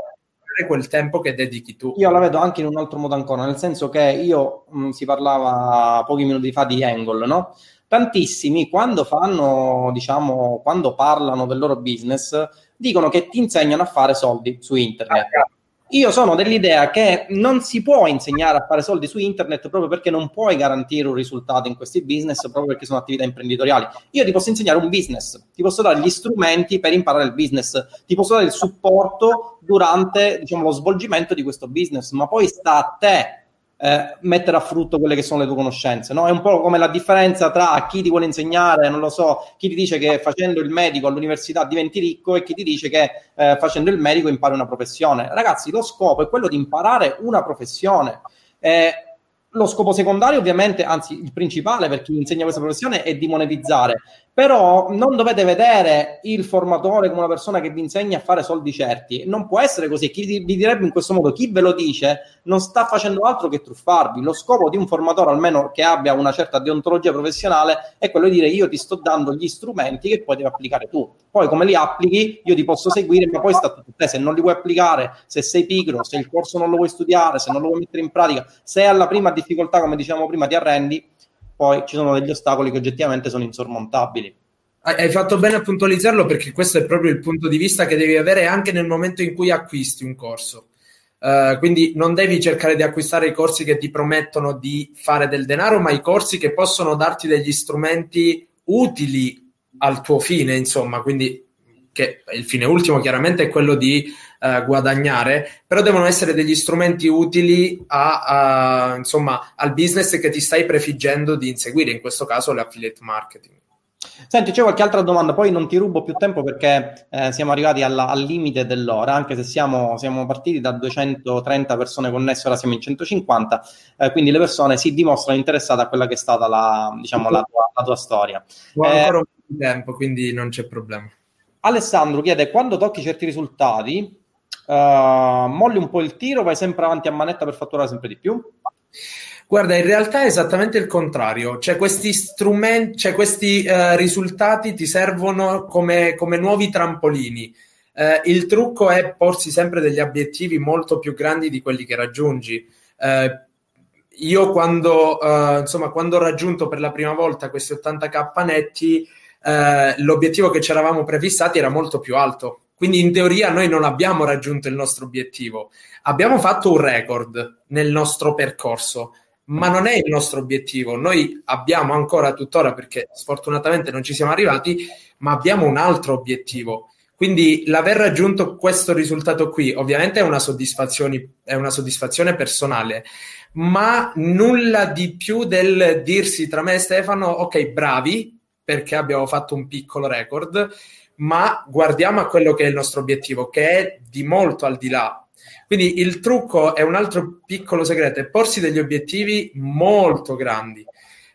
io, quel tempo che dedichi tu.
Io la vedo anche in un altro modo ancora, nel senso che io mh, mm, si parlava pochi minuti fa di Angle, no? Tantissimi quando fanno, diciamo, quando parlano del loro business, dicono che ti insegnano a fare soldi su internet. Ah, io sono dell'idea che non si può insegnare a fare soldi su internet proprio perché non puoi garantire un risultato in questi business, proprio perché sono attività imprenditoriali. Io ti posso insegnare un business, ti posso dare gli strumenti per imparare il business, ti posso dare il supporto durante diciamo, lo svolgimento di questo business, ma poi sta a te eh, mettere a frutto quelle che sono le tue conoscenze. No? È un po' come la differenza tra chi ti vuole insegnare, non lo so, chi ti dice che facendo il medico all'università diventi ricco e chi ti dice che eh, facendo il medico impari una professione. Ragazzi, lo scopo è quello di imparare una professione. Eh, lo scopo secondario, ovviamente, anzi il principale per chi insegna questa professione è di monetizzare, però non dovete vedere il formatore come una persona che vi insegna a fare soldi certi. Non può essere così. Chi vi direbbe in questo modo, chi ve lo dice, non sta facendo altro che truffarvi. Lo scopo di un formatore, almeno che abbia una certa deontologia professionale, è quello di dire io ti sto dando gli strumenti che poi devi applicare tu. Poi come li applichi, io ti posso seguire, ma poi sta tutto a te. Se non li vuoi applicare, se sei pigro, se il corso non lo vuoi studiare, se non lo vuoi mettere in pratica, se alla prima difficoltà, come dicevamo prima, ti arrendi, poi ci sono degli ostacoli che oggettivamente sono insormontabili.
Hai fatto bene a puntualizzarlo perché questo è proprio il punto di vista che devi avere anche nel momento in cui acquisti un corso. Uh, quindi non devi cercare di acquistare i corsi che ti promettono di fare del denaro, ma i corsi che possono darti degli strumenti utili al tuo fine, insomma, quindi che il fine ultimo chiaramente è quello di uh, guadagnare, però devono essere degli strumenti utili a, a, insomma, al business che ti stai prefiggendo di inseguire, in questo caso l'affiliate marketing.
Senti, c'è qualche altra domanda, poi non ti rubo più tempo perché eh, siamo arrivati alla, al limite dell'ora, anche se siamo, siamo, partiti da 230 persone connesse, ora siamo in 150, eh, quindi le persone si dimostrano interessate a quella che è stata la, diciamo, la, tua, la tua, storia.
Ho ancora un po' di tempo, quindi non c'è problema.
Alessandro chiede, quando tocchi certi risultati, molli un po' il tiro, vai sempre avanti a manetta per fatturare sempre di più?
Guarda, in realtà è esattamente il contrario, cioè questi strumenti, cioè questi uh, risultati ti servono come, come nuovi trampolini. Uh, il trucco è porsi sempre degli obiettivi molto più grandi di quelli che raggiungi. Uh, io quando, insomma, quando ho raggiunto per la prima volta questi 80k netti, l'obiettivo che ci eravamo prefissati era molto più alto. Quindi in teoria noi non abbiamo raggiunto il nostro obiettivo, abbiamo fatto un record nel nostro percorso ma non è il nostro obiettivo. Noi abbiamo ancora tuttora, perché sfortunatamente non ci siamo arrivati, ma abbiamo un altro obiettivo. Quindi l'aver raggiunto questo risultato qui, ovviamente è una è una soddisfazione personale, ma nulla di più del dirsi tra me e Stefano, ok, bravi, perché abbiamo fatto un piccolo record, ma guardiamo a quello che è il nostro obiettivo, che è di molto al di là quindi il trucco è un altro piccolo segreto, è porsi degli obiettivi molto grandi.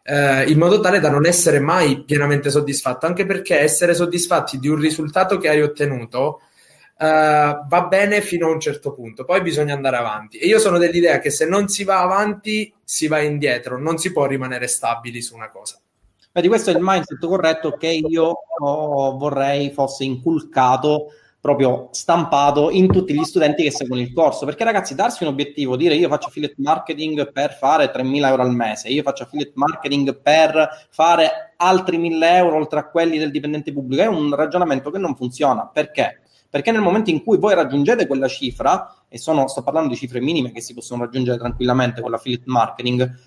Eh, in modo tale da non essere mai pienamente soddisfatto, anche perché essere soddisfatti di un risultato che hai ottenuto Uh, va bene fino a un certo punto, poi bisogna andare avanti. E io sono dell'idea che se non si va avanti, si va indietro, non si può rimanere stabili su una cosa.
Vedi, questo è il mindset corretto che io oh, vorrei fosse inculcato proprio stampato in tutti gli studenti che seguono il corso. Perché, ragazzi, darsi un obiettivo, dire io faccio affiliate marketing per fare 3.000 euro al mese, io faccio affiliate marketing per fare altri 1.000 euro oltre a quelli del dipendente pubblico, è un ragionamento che non funziona. Perché? Perché nel momento in cui voi raggiungete quella cifra, e sono, sto parlando di cifre minime che si possono raggiungere tranquillamente con l'affiliate marketing,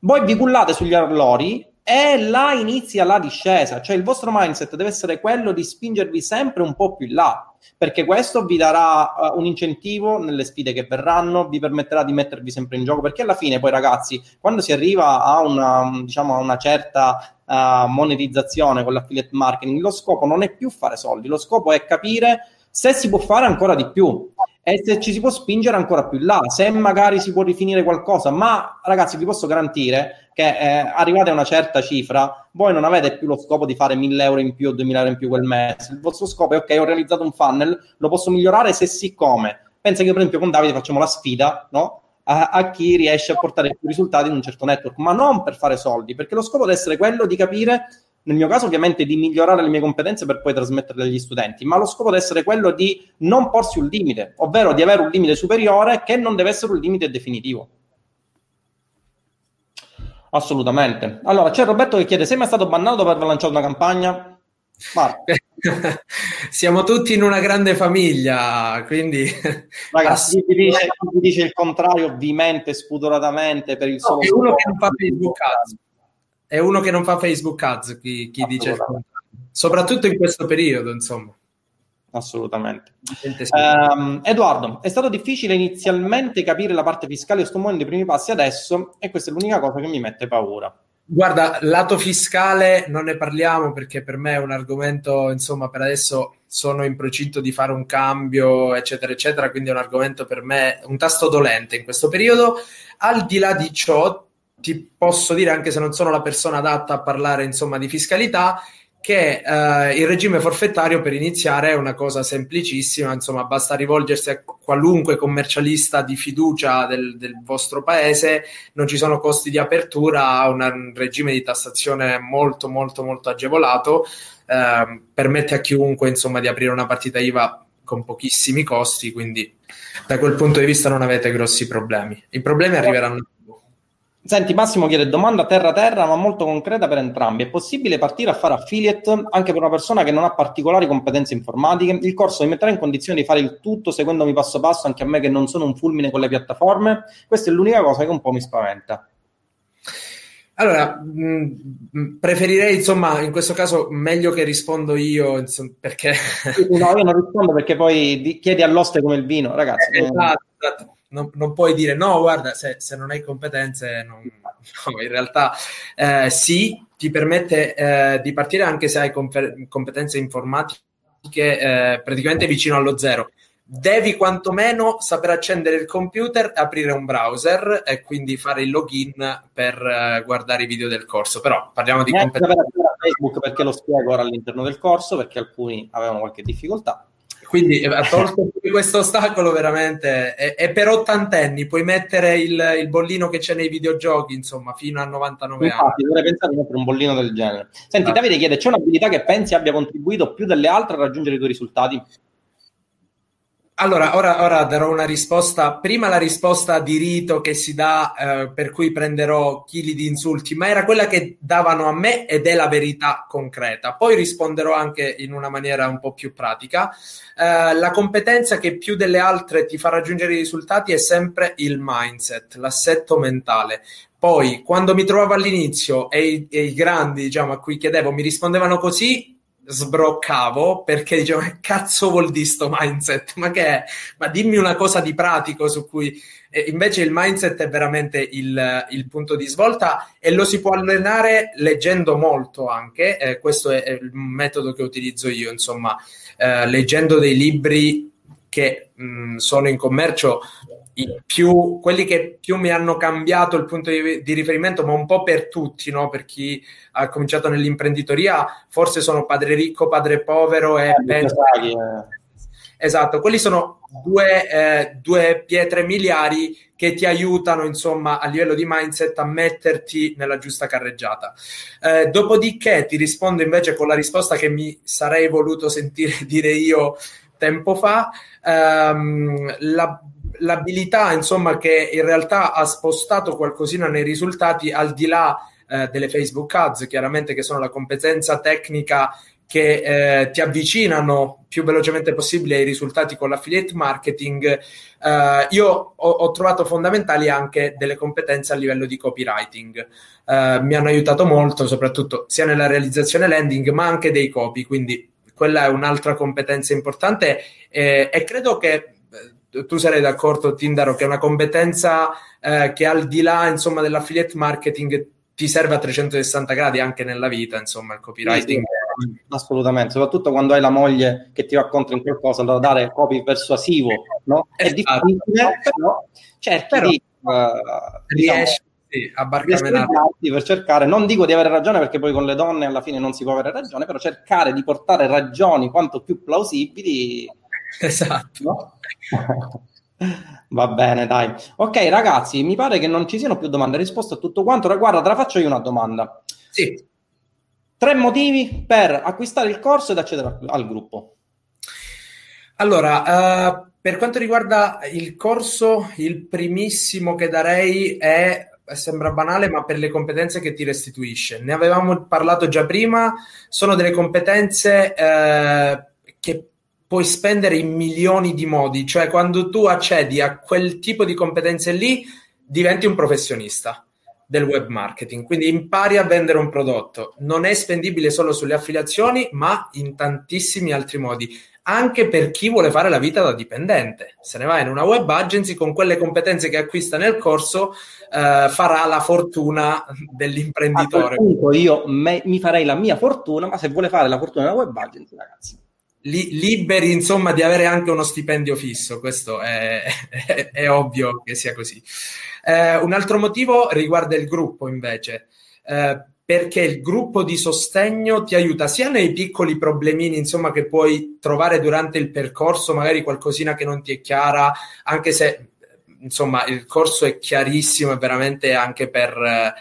voi vi cullate sugli allori e là inizia la discesa, cioè il vostro mindset deve essere quello di spingervi sempre un po' più in là, perché questo vi darà uh, un incentivo nelle sfide che verranno, vi permetterà di mettervi sempre in gioco, perché alla fine poi ragazzi, quando si arriva a una, diciamo, a una certa uh, monetizzazione con l'affiliate marketing, lo scopo non è più fare soldi, lo scopo è capire se si può fare ancora di più e se ci si può spingere ancora più là, se magari si può rifinire qualcosa, ma ragazzi vi posso garantire che eh, arrivate a una certa cifra, voi non avete più lo scopo di fare 1000 euro in più o 2000 euro in più quel mese, il vostro scopo è ok, ho realizzato un funnel, lo posso migliorare se siccome, pensa che per esempio con Davide facciamo la sfida, no? A, a, chi riesce a portare più risultati in un certo network, ma non per fare soldi, perché lo scopo deve essere quello di capire nel mio caso ovviamente di migliorare le mie competenze per poi trasmetterle agli studenti, ma lo scopo deve essere quello di non porsi un limite, ovvero di avere un limite superiore che non deve essere un limite definitivo. Assolutamente. Allora, c'è Roberto che chiede: sei mai stato bannato per aver lanciato una campagna?
Siamo tutti in una grande famiglia, quindi
ragazzi, chi dice, chi dice il contrario, ovviamente, spudoratamente per il
no, solo. uno che non fa Facebook Ads è uno che non fa Facebook Ads, chi, chi dice il contrario. Soprattutto in questo periodo, insomma.
Assolutamente. Um, Edoardo, è stato difficile inizialmente capire la parte fiscale, sto muovendo i primi passi adesso e questa è l'unica cosa che mi mette paura.
Guarda, lato fiscale non ne parliamo perché per me è un argomento, insomma, per adesso sono in procinto di fare un cambio, eccetera, eccetera, quindi è un argomento per me, un tasto dolente in questo periodo. Al di là di ciò, ti posso dire, anche se non sono la persona adatta a parlare insomma di fiscalità, che eh, il regime forfettario per iniziare è una cosa semplicissima, insomma basta rivolgersi a qualunque commercialista di fiducia del, del vostro paese, non ci sono costi di apertura, ha un regime di tassazione molto molto molto agevolato, eh, permette a chiunque insomma di aprire una partita IVA con pochissimi costi, quindi da quel punto di vista non avete grossi problemi. I problemi arriveranno
Senti, Massimo chiede domanda terra-terra, ma molto concreta per entrambi. È possibile partire a fare affiliate anche per una persona che non ha particolari competenze informatiche? Il corso mi metterà in condizione di fare il tutto seguendomi passo passo anche a me che non sono un fulmine con le piattaforme? Questa è l'unica cosa che un po' mi spaventa.
Allora, mh, mm, preferirei, insomma, in questo caso meglio che rispondo io, insomma, perché...
no, io non rispondo perché poi di, chiedi all'oste come il vino, ragazzi.
Eh, esatto, esatto non, non, puoi dire no, guarda, se, se non hai competenze, non, no, in realtà eh, sì, ti permette eh, di partire anche se hai comp- competenze informatiche eh, praticamente vicino allo zero. Devi quantomeno saper accendere il computer, aprire un browser e quindi fare il login per uh, guardare i video del corso. Però parliamo di competenze.
Facebook perché lo spiego ora all'interno del corso, perché alcuni avevano qualche difficoltà.
Quindi ha eh, tolto questo ostacolo veramente. E, e, per ottantenni puoi mettere il, il, bollino che c'è nei videogiochi, insomma, fino a 99 Infatti, anni.
dovrei pensare di mettere un bollino del genere. Senti, ah. Davide chiede: c'è un'abilità che pensi abbia contribuito più delle altre a raggiungere i tuoi risultati?
Allora, ora, ora, darò una risposta. Prima la risposta di rito che si dà, eh, per cui prenderò chili di insulti, ma era quella che davano a me ed è la verità concreta. Poi risponderò anche in una maniera un po' più pratica. Eh, la competenza che più delle altre ti fa raggiungere i risultati è sempre il mindset, l'assetto mentale. Poi, quando mi trovavo all'inizio e i, e i grandi, diciamo, a cui chiedevo, mi rispondevano così, sbroccavo perché dicevo che cazzo vuol dire sto mindset ma che è? ma dimmi una cosa di pratico su cui e invece il mindset è veramente il, il, punto di svolta e lo si può allenare leggendo molto anche eh, questo è, è, il metodo che utilizzo io insomma eh, leggendo dei libri che mh, sono in commercio più, quelli che più mi hanno cambiato il punto di, di riferimento, ma un po' per tutti, no? per chi ha cominciato nell'imprenditoria, forse sono padre ricco, padre povero e eh, penso... Esatto, quelli sono due, eh, due, pietre miliari che ti aiutano, insomma, a livello di mindset a metterti nella giusta carreggiata. Eh, dopodiché ti rispondo invece con la risposta che mi sarei voluto sentire dire io tempo fa. Ehm, la, l'abilità, insomma, che in realtà ha spostato qualcosina nei risultati al di là eh, delle Facebook Ads, chiaramente che sono la competenza tecnica che eh, ti avvicinano più velocemente possibile ai risultati con l'affiliate marketing, eh, io ho, ho, trovato fondamentali anche delle competenze a livello di copywriting. Eh, mi hanno aiutato molto, soprattutto sia nella realizzazione landing, ma anche dei copy, quindi quella è un'altra competenza importante eh, e credo che tu sarei d'accordo, Tindaro, che è una competenza eh, che al di là insomma, dell'affiliate marketing ti serve a 360 gradi anche nella vita, insomma, il copywriting.
Sì, sì, assolutamente, soprattutto quando hai la moglie che ti va contro in qualcosa, da dare copy persuasivo, no? È esatto. difficile, però cerchi però, di... Uh,
riesci sì, a barcamenare.
per cercare, non dico di avere ragione perché poi con le donne alla fine non si può avere ragione, però cercare di portare ragioni quanto più plausibili.
Esatto. No?
Va bene, dai. Ok, ragazzi, mi pare che non ci siano più domande. Risposto a tutto quanto. Guarda, te la faccio io una domanda.
Sì.
Tre motivi per acquistare il corso ed accedere al gruppo.
Allora, uh, per quanto riguarda il corso, il primissimo che darei è sembra banale, ma per le competenze che ti restituisce. Ne avevamo parlato già prima, sono delle competenze eh, che puoi spendere in milioni di modi, cioè quando tu accedi a quel tipo di competenze lì diventi un professionista del web marketing, quindi impari a vendere un prodotto. Non è spendibile solo sulle affiliazioni, ma in tantissimi altri modi, anche per chi vuole fare la vita da dipendente. Se ne va in una web agency con quelle competenze che acquista nel corso, eh, farà la fortuna dell'imprenditore.
io me, mi farei la mia fortuna, ma se vuole fare la fortuna della web agency, ragazzi
li, liberi insomma di avere anche uno stipendio fisso, questo è, è, è ovvio che sia così. Eh, un altro motivo riguarda il gruppo invece. Eh, perché il gruppo di sostegno ti aiuta sia nei piccoli problemini insomma, che puoi trovare durante il percorso, magari qualcosina che non ti è chiara, anche se insomma il corso è chiarissimo e veramente anche per, eh,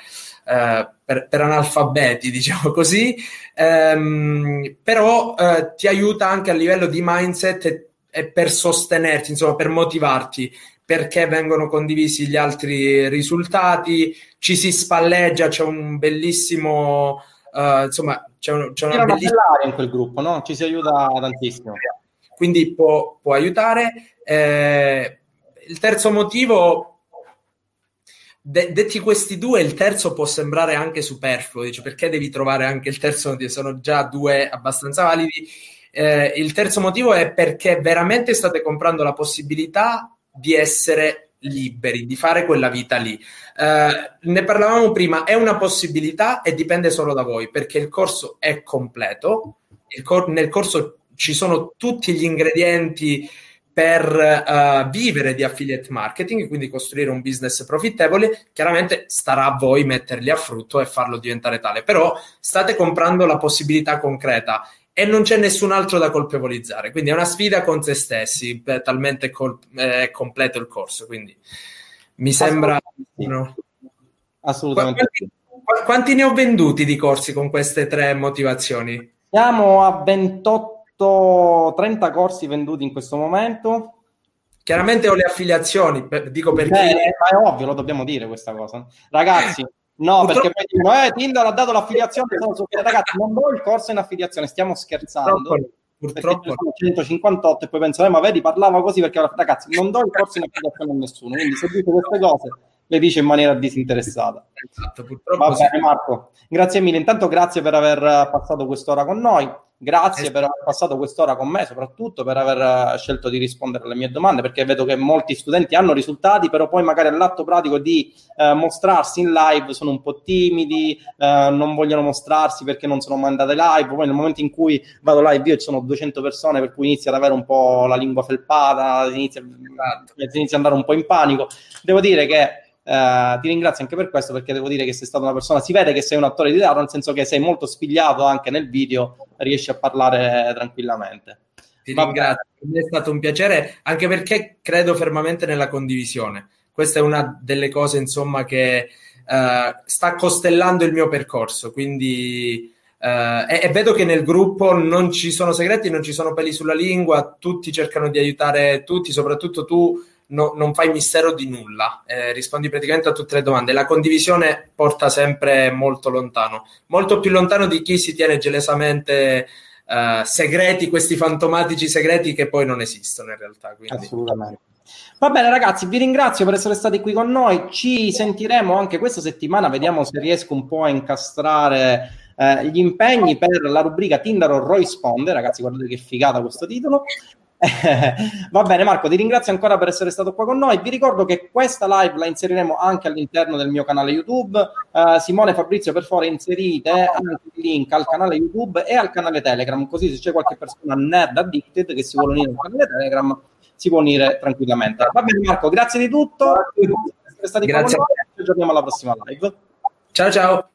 per, per analfabeti, diciamo così, ehm, però eh, ti aiuta anche a livello di mindset e, e per sostenerti, insomma, per motivarti perché vengono condivisi gli altri risultati, ci si spalleggia, c'è un bellissimo, uh, insomma, c'è, un, c'è
una, una bellissima... in quel gruppo, no? Ci si aiuta tantissimo.
Quindi può, può aiutare. Eh, il terzo motivo De- detti questi due, il terzo può sembrare anche superfluo, dice perché devi trovare anche il terzo? Sono già due abbastanza validi. Eh, il terzo motivo è perché veramente state comprando la possibilità di essere liberi, di fare quella vita lì. Eh, ne parlavamo prima, è una possibilità e dipende solo da voi, perché il corso è completo, cor- nel corso ci sono tutti gli ingredienti per uh, vivere di affiliate marketing, quindi costruire un business profittevole, chiaramente starà a voi metterli a frutto e farlo diventare tale, però state comprando la possibilità concreta e non c'è nessun altro da colpevolizzare, quindi è una sfida con se stessi, beh, talmente col- è completo il corso, quindi mi sembra...
No? Assolutamente.
Quanti, quanti ne ho venduti di corsi con queste tre motivazioni?
Siamo a 28 30 corsi venduti in questo momento.
Chiaramente ho le affiliazioni, per, dico perché...
Beh, ma è ovvio, lo dobbiamo dire questa cosa. Ragazzi, no, Purtroppo... perché poi dicono, eh, Tinder ha dato l'affiliazione, ragazzi, non do il corso in affiliazione, stiamo scherzando.
Purtroppo, purtroppo.
158 e poi penso, eh, ma vedi, parlava così perché, ragazzi, non do il corso in affiliazione a nessuno, quindi se dite queste cose le dice in maniera disinteressata.
Esatto, purtroppo.
Va bene, Marco. Grazie mille. Intanto grazie per aver passato quest'ora con noi. Grazie per aver passato quest'ora con me, soprattutto per aver eh, scelto di rispondere alle mie domande, perché vedo che molti studenti hanno risultati, però poi magari all'atto pratico di eh, mostrarsi in live sono un po' timidi, eh, non vogliono mostrarsi perché non sono mai andate live. Poi nel momento in cui vado live io ci sono 200 persone, per cui inizia ad avere un po' la lingua felpata, inizia, esatto. inizia ad andare un po' in panico. Devo dire che Uh, ti ringrazio anche per questo perché devo dire che sei stata una persona, si vede che sei un attore di teatro, nel senso che sei molto spigliato anche nel video, riesci a parlare tranquillamente.
Ti Va ringrazio, bene. è stato un piacere, anche perché credo fermamente nella condivisione. Questa è una delle cose, insomma, che uh, sta costellando il mio percorso, quindi... Uh, e, e, vedo che nel gruppo non ci sono segreti, non ci sono peli sulla lingua, tutti cercano di aiutare tutti, soprattutto tu no, non fai mistero di nulla, eh, rispondi praticamente a tutte le domande. La condivisione porta sempre molto lontano, molto più lontano di chi si tiene gelosamente uh, segreti, questi fantomatici segreti che poi non esistono in realtà. Quindi.
Assolutamente. Va bene ragazzi, vi ringrazio per essere stati qui con noi, ci sentiremo anche questa settimana, vediamo se riesco un po' a incastrare eh, gli impegni per la rubrica Tinder o Risponde, ragazzi guardate che figata questo titolo, Va bene Marco, ti ringrazio ancora per essere stato qua con noi. Vi ricordo che questa live la inseriremo anche all'interno del mio canale YouTube. Uh, Simone e Fabrizio, per favore, inserite anche il link al canale YouTube e al canale Telegram, così se c'è qualche persona nerd addicted che si vuole unire al canale Telegram, si può unire tranquillamente. Va bene Marco, grazie di tutto.
Grazie.
Ci aggiorniamo alla prossima live.
Ciao ciao.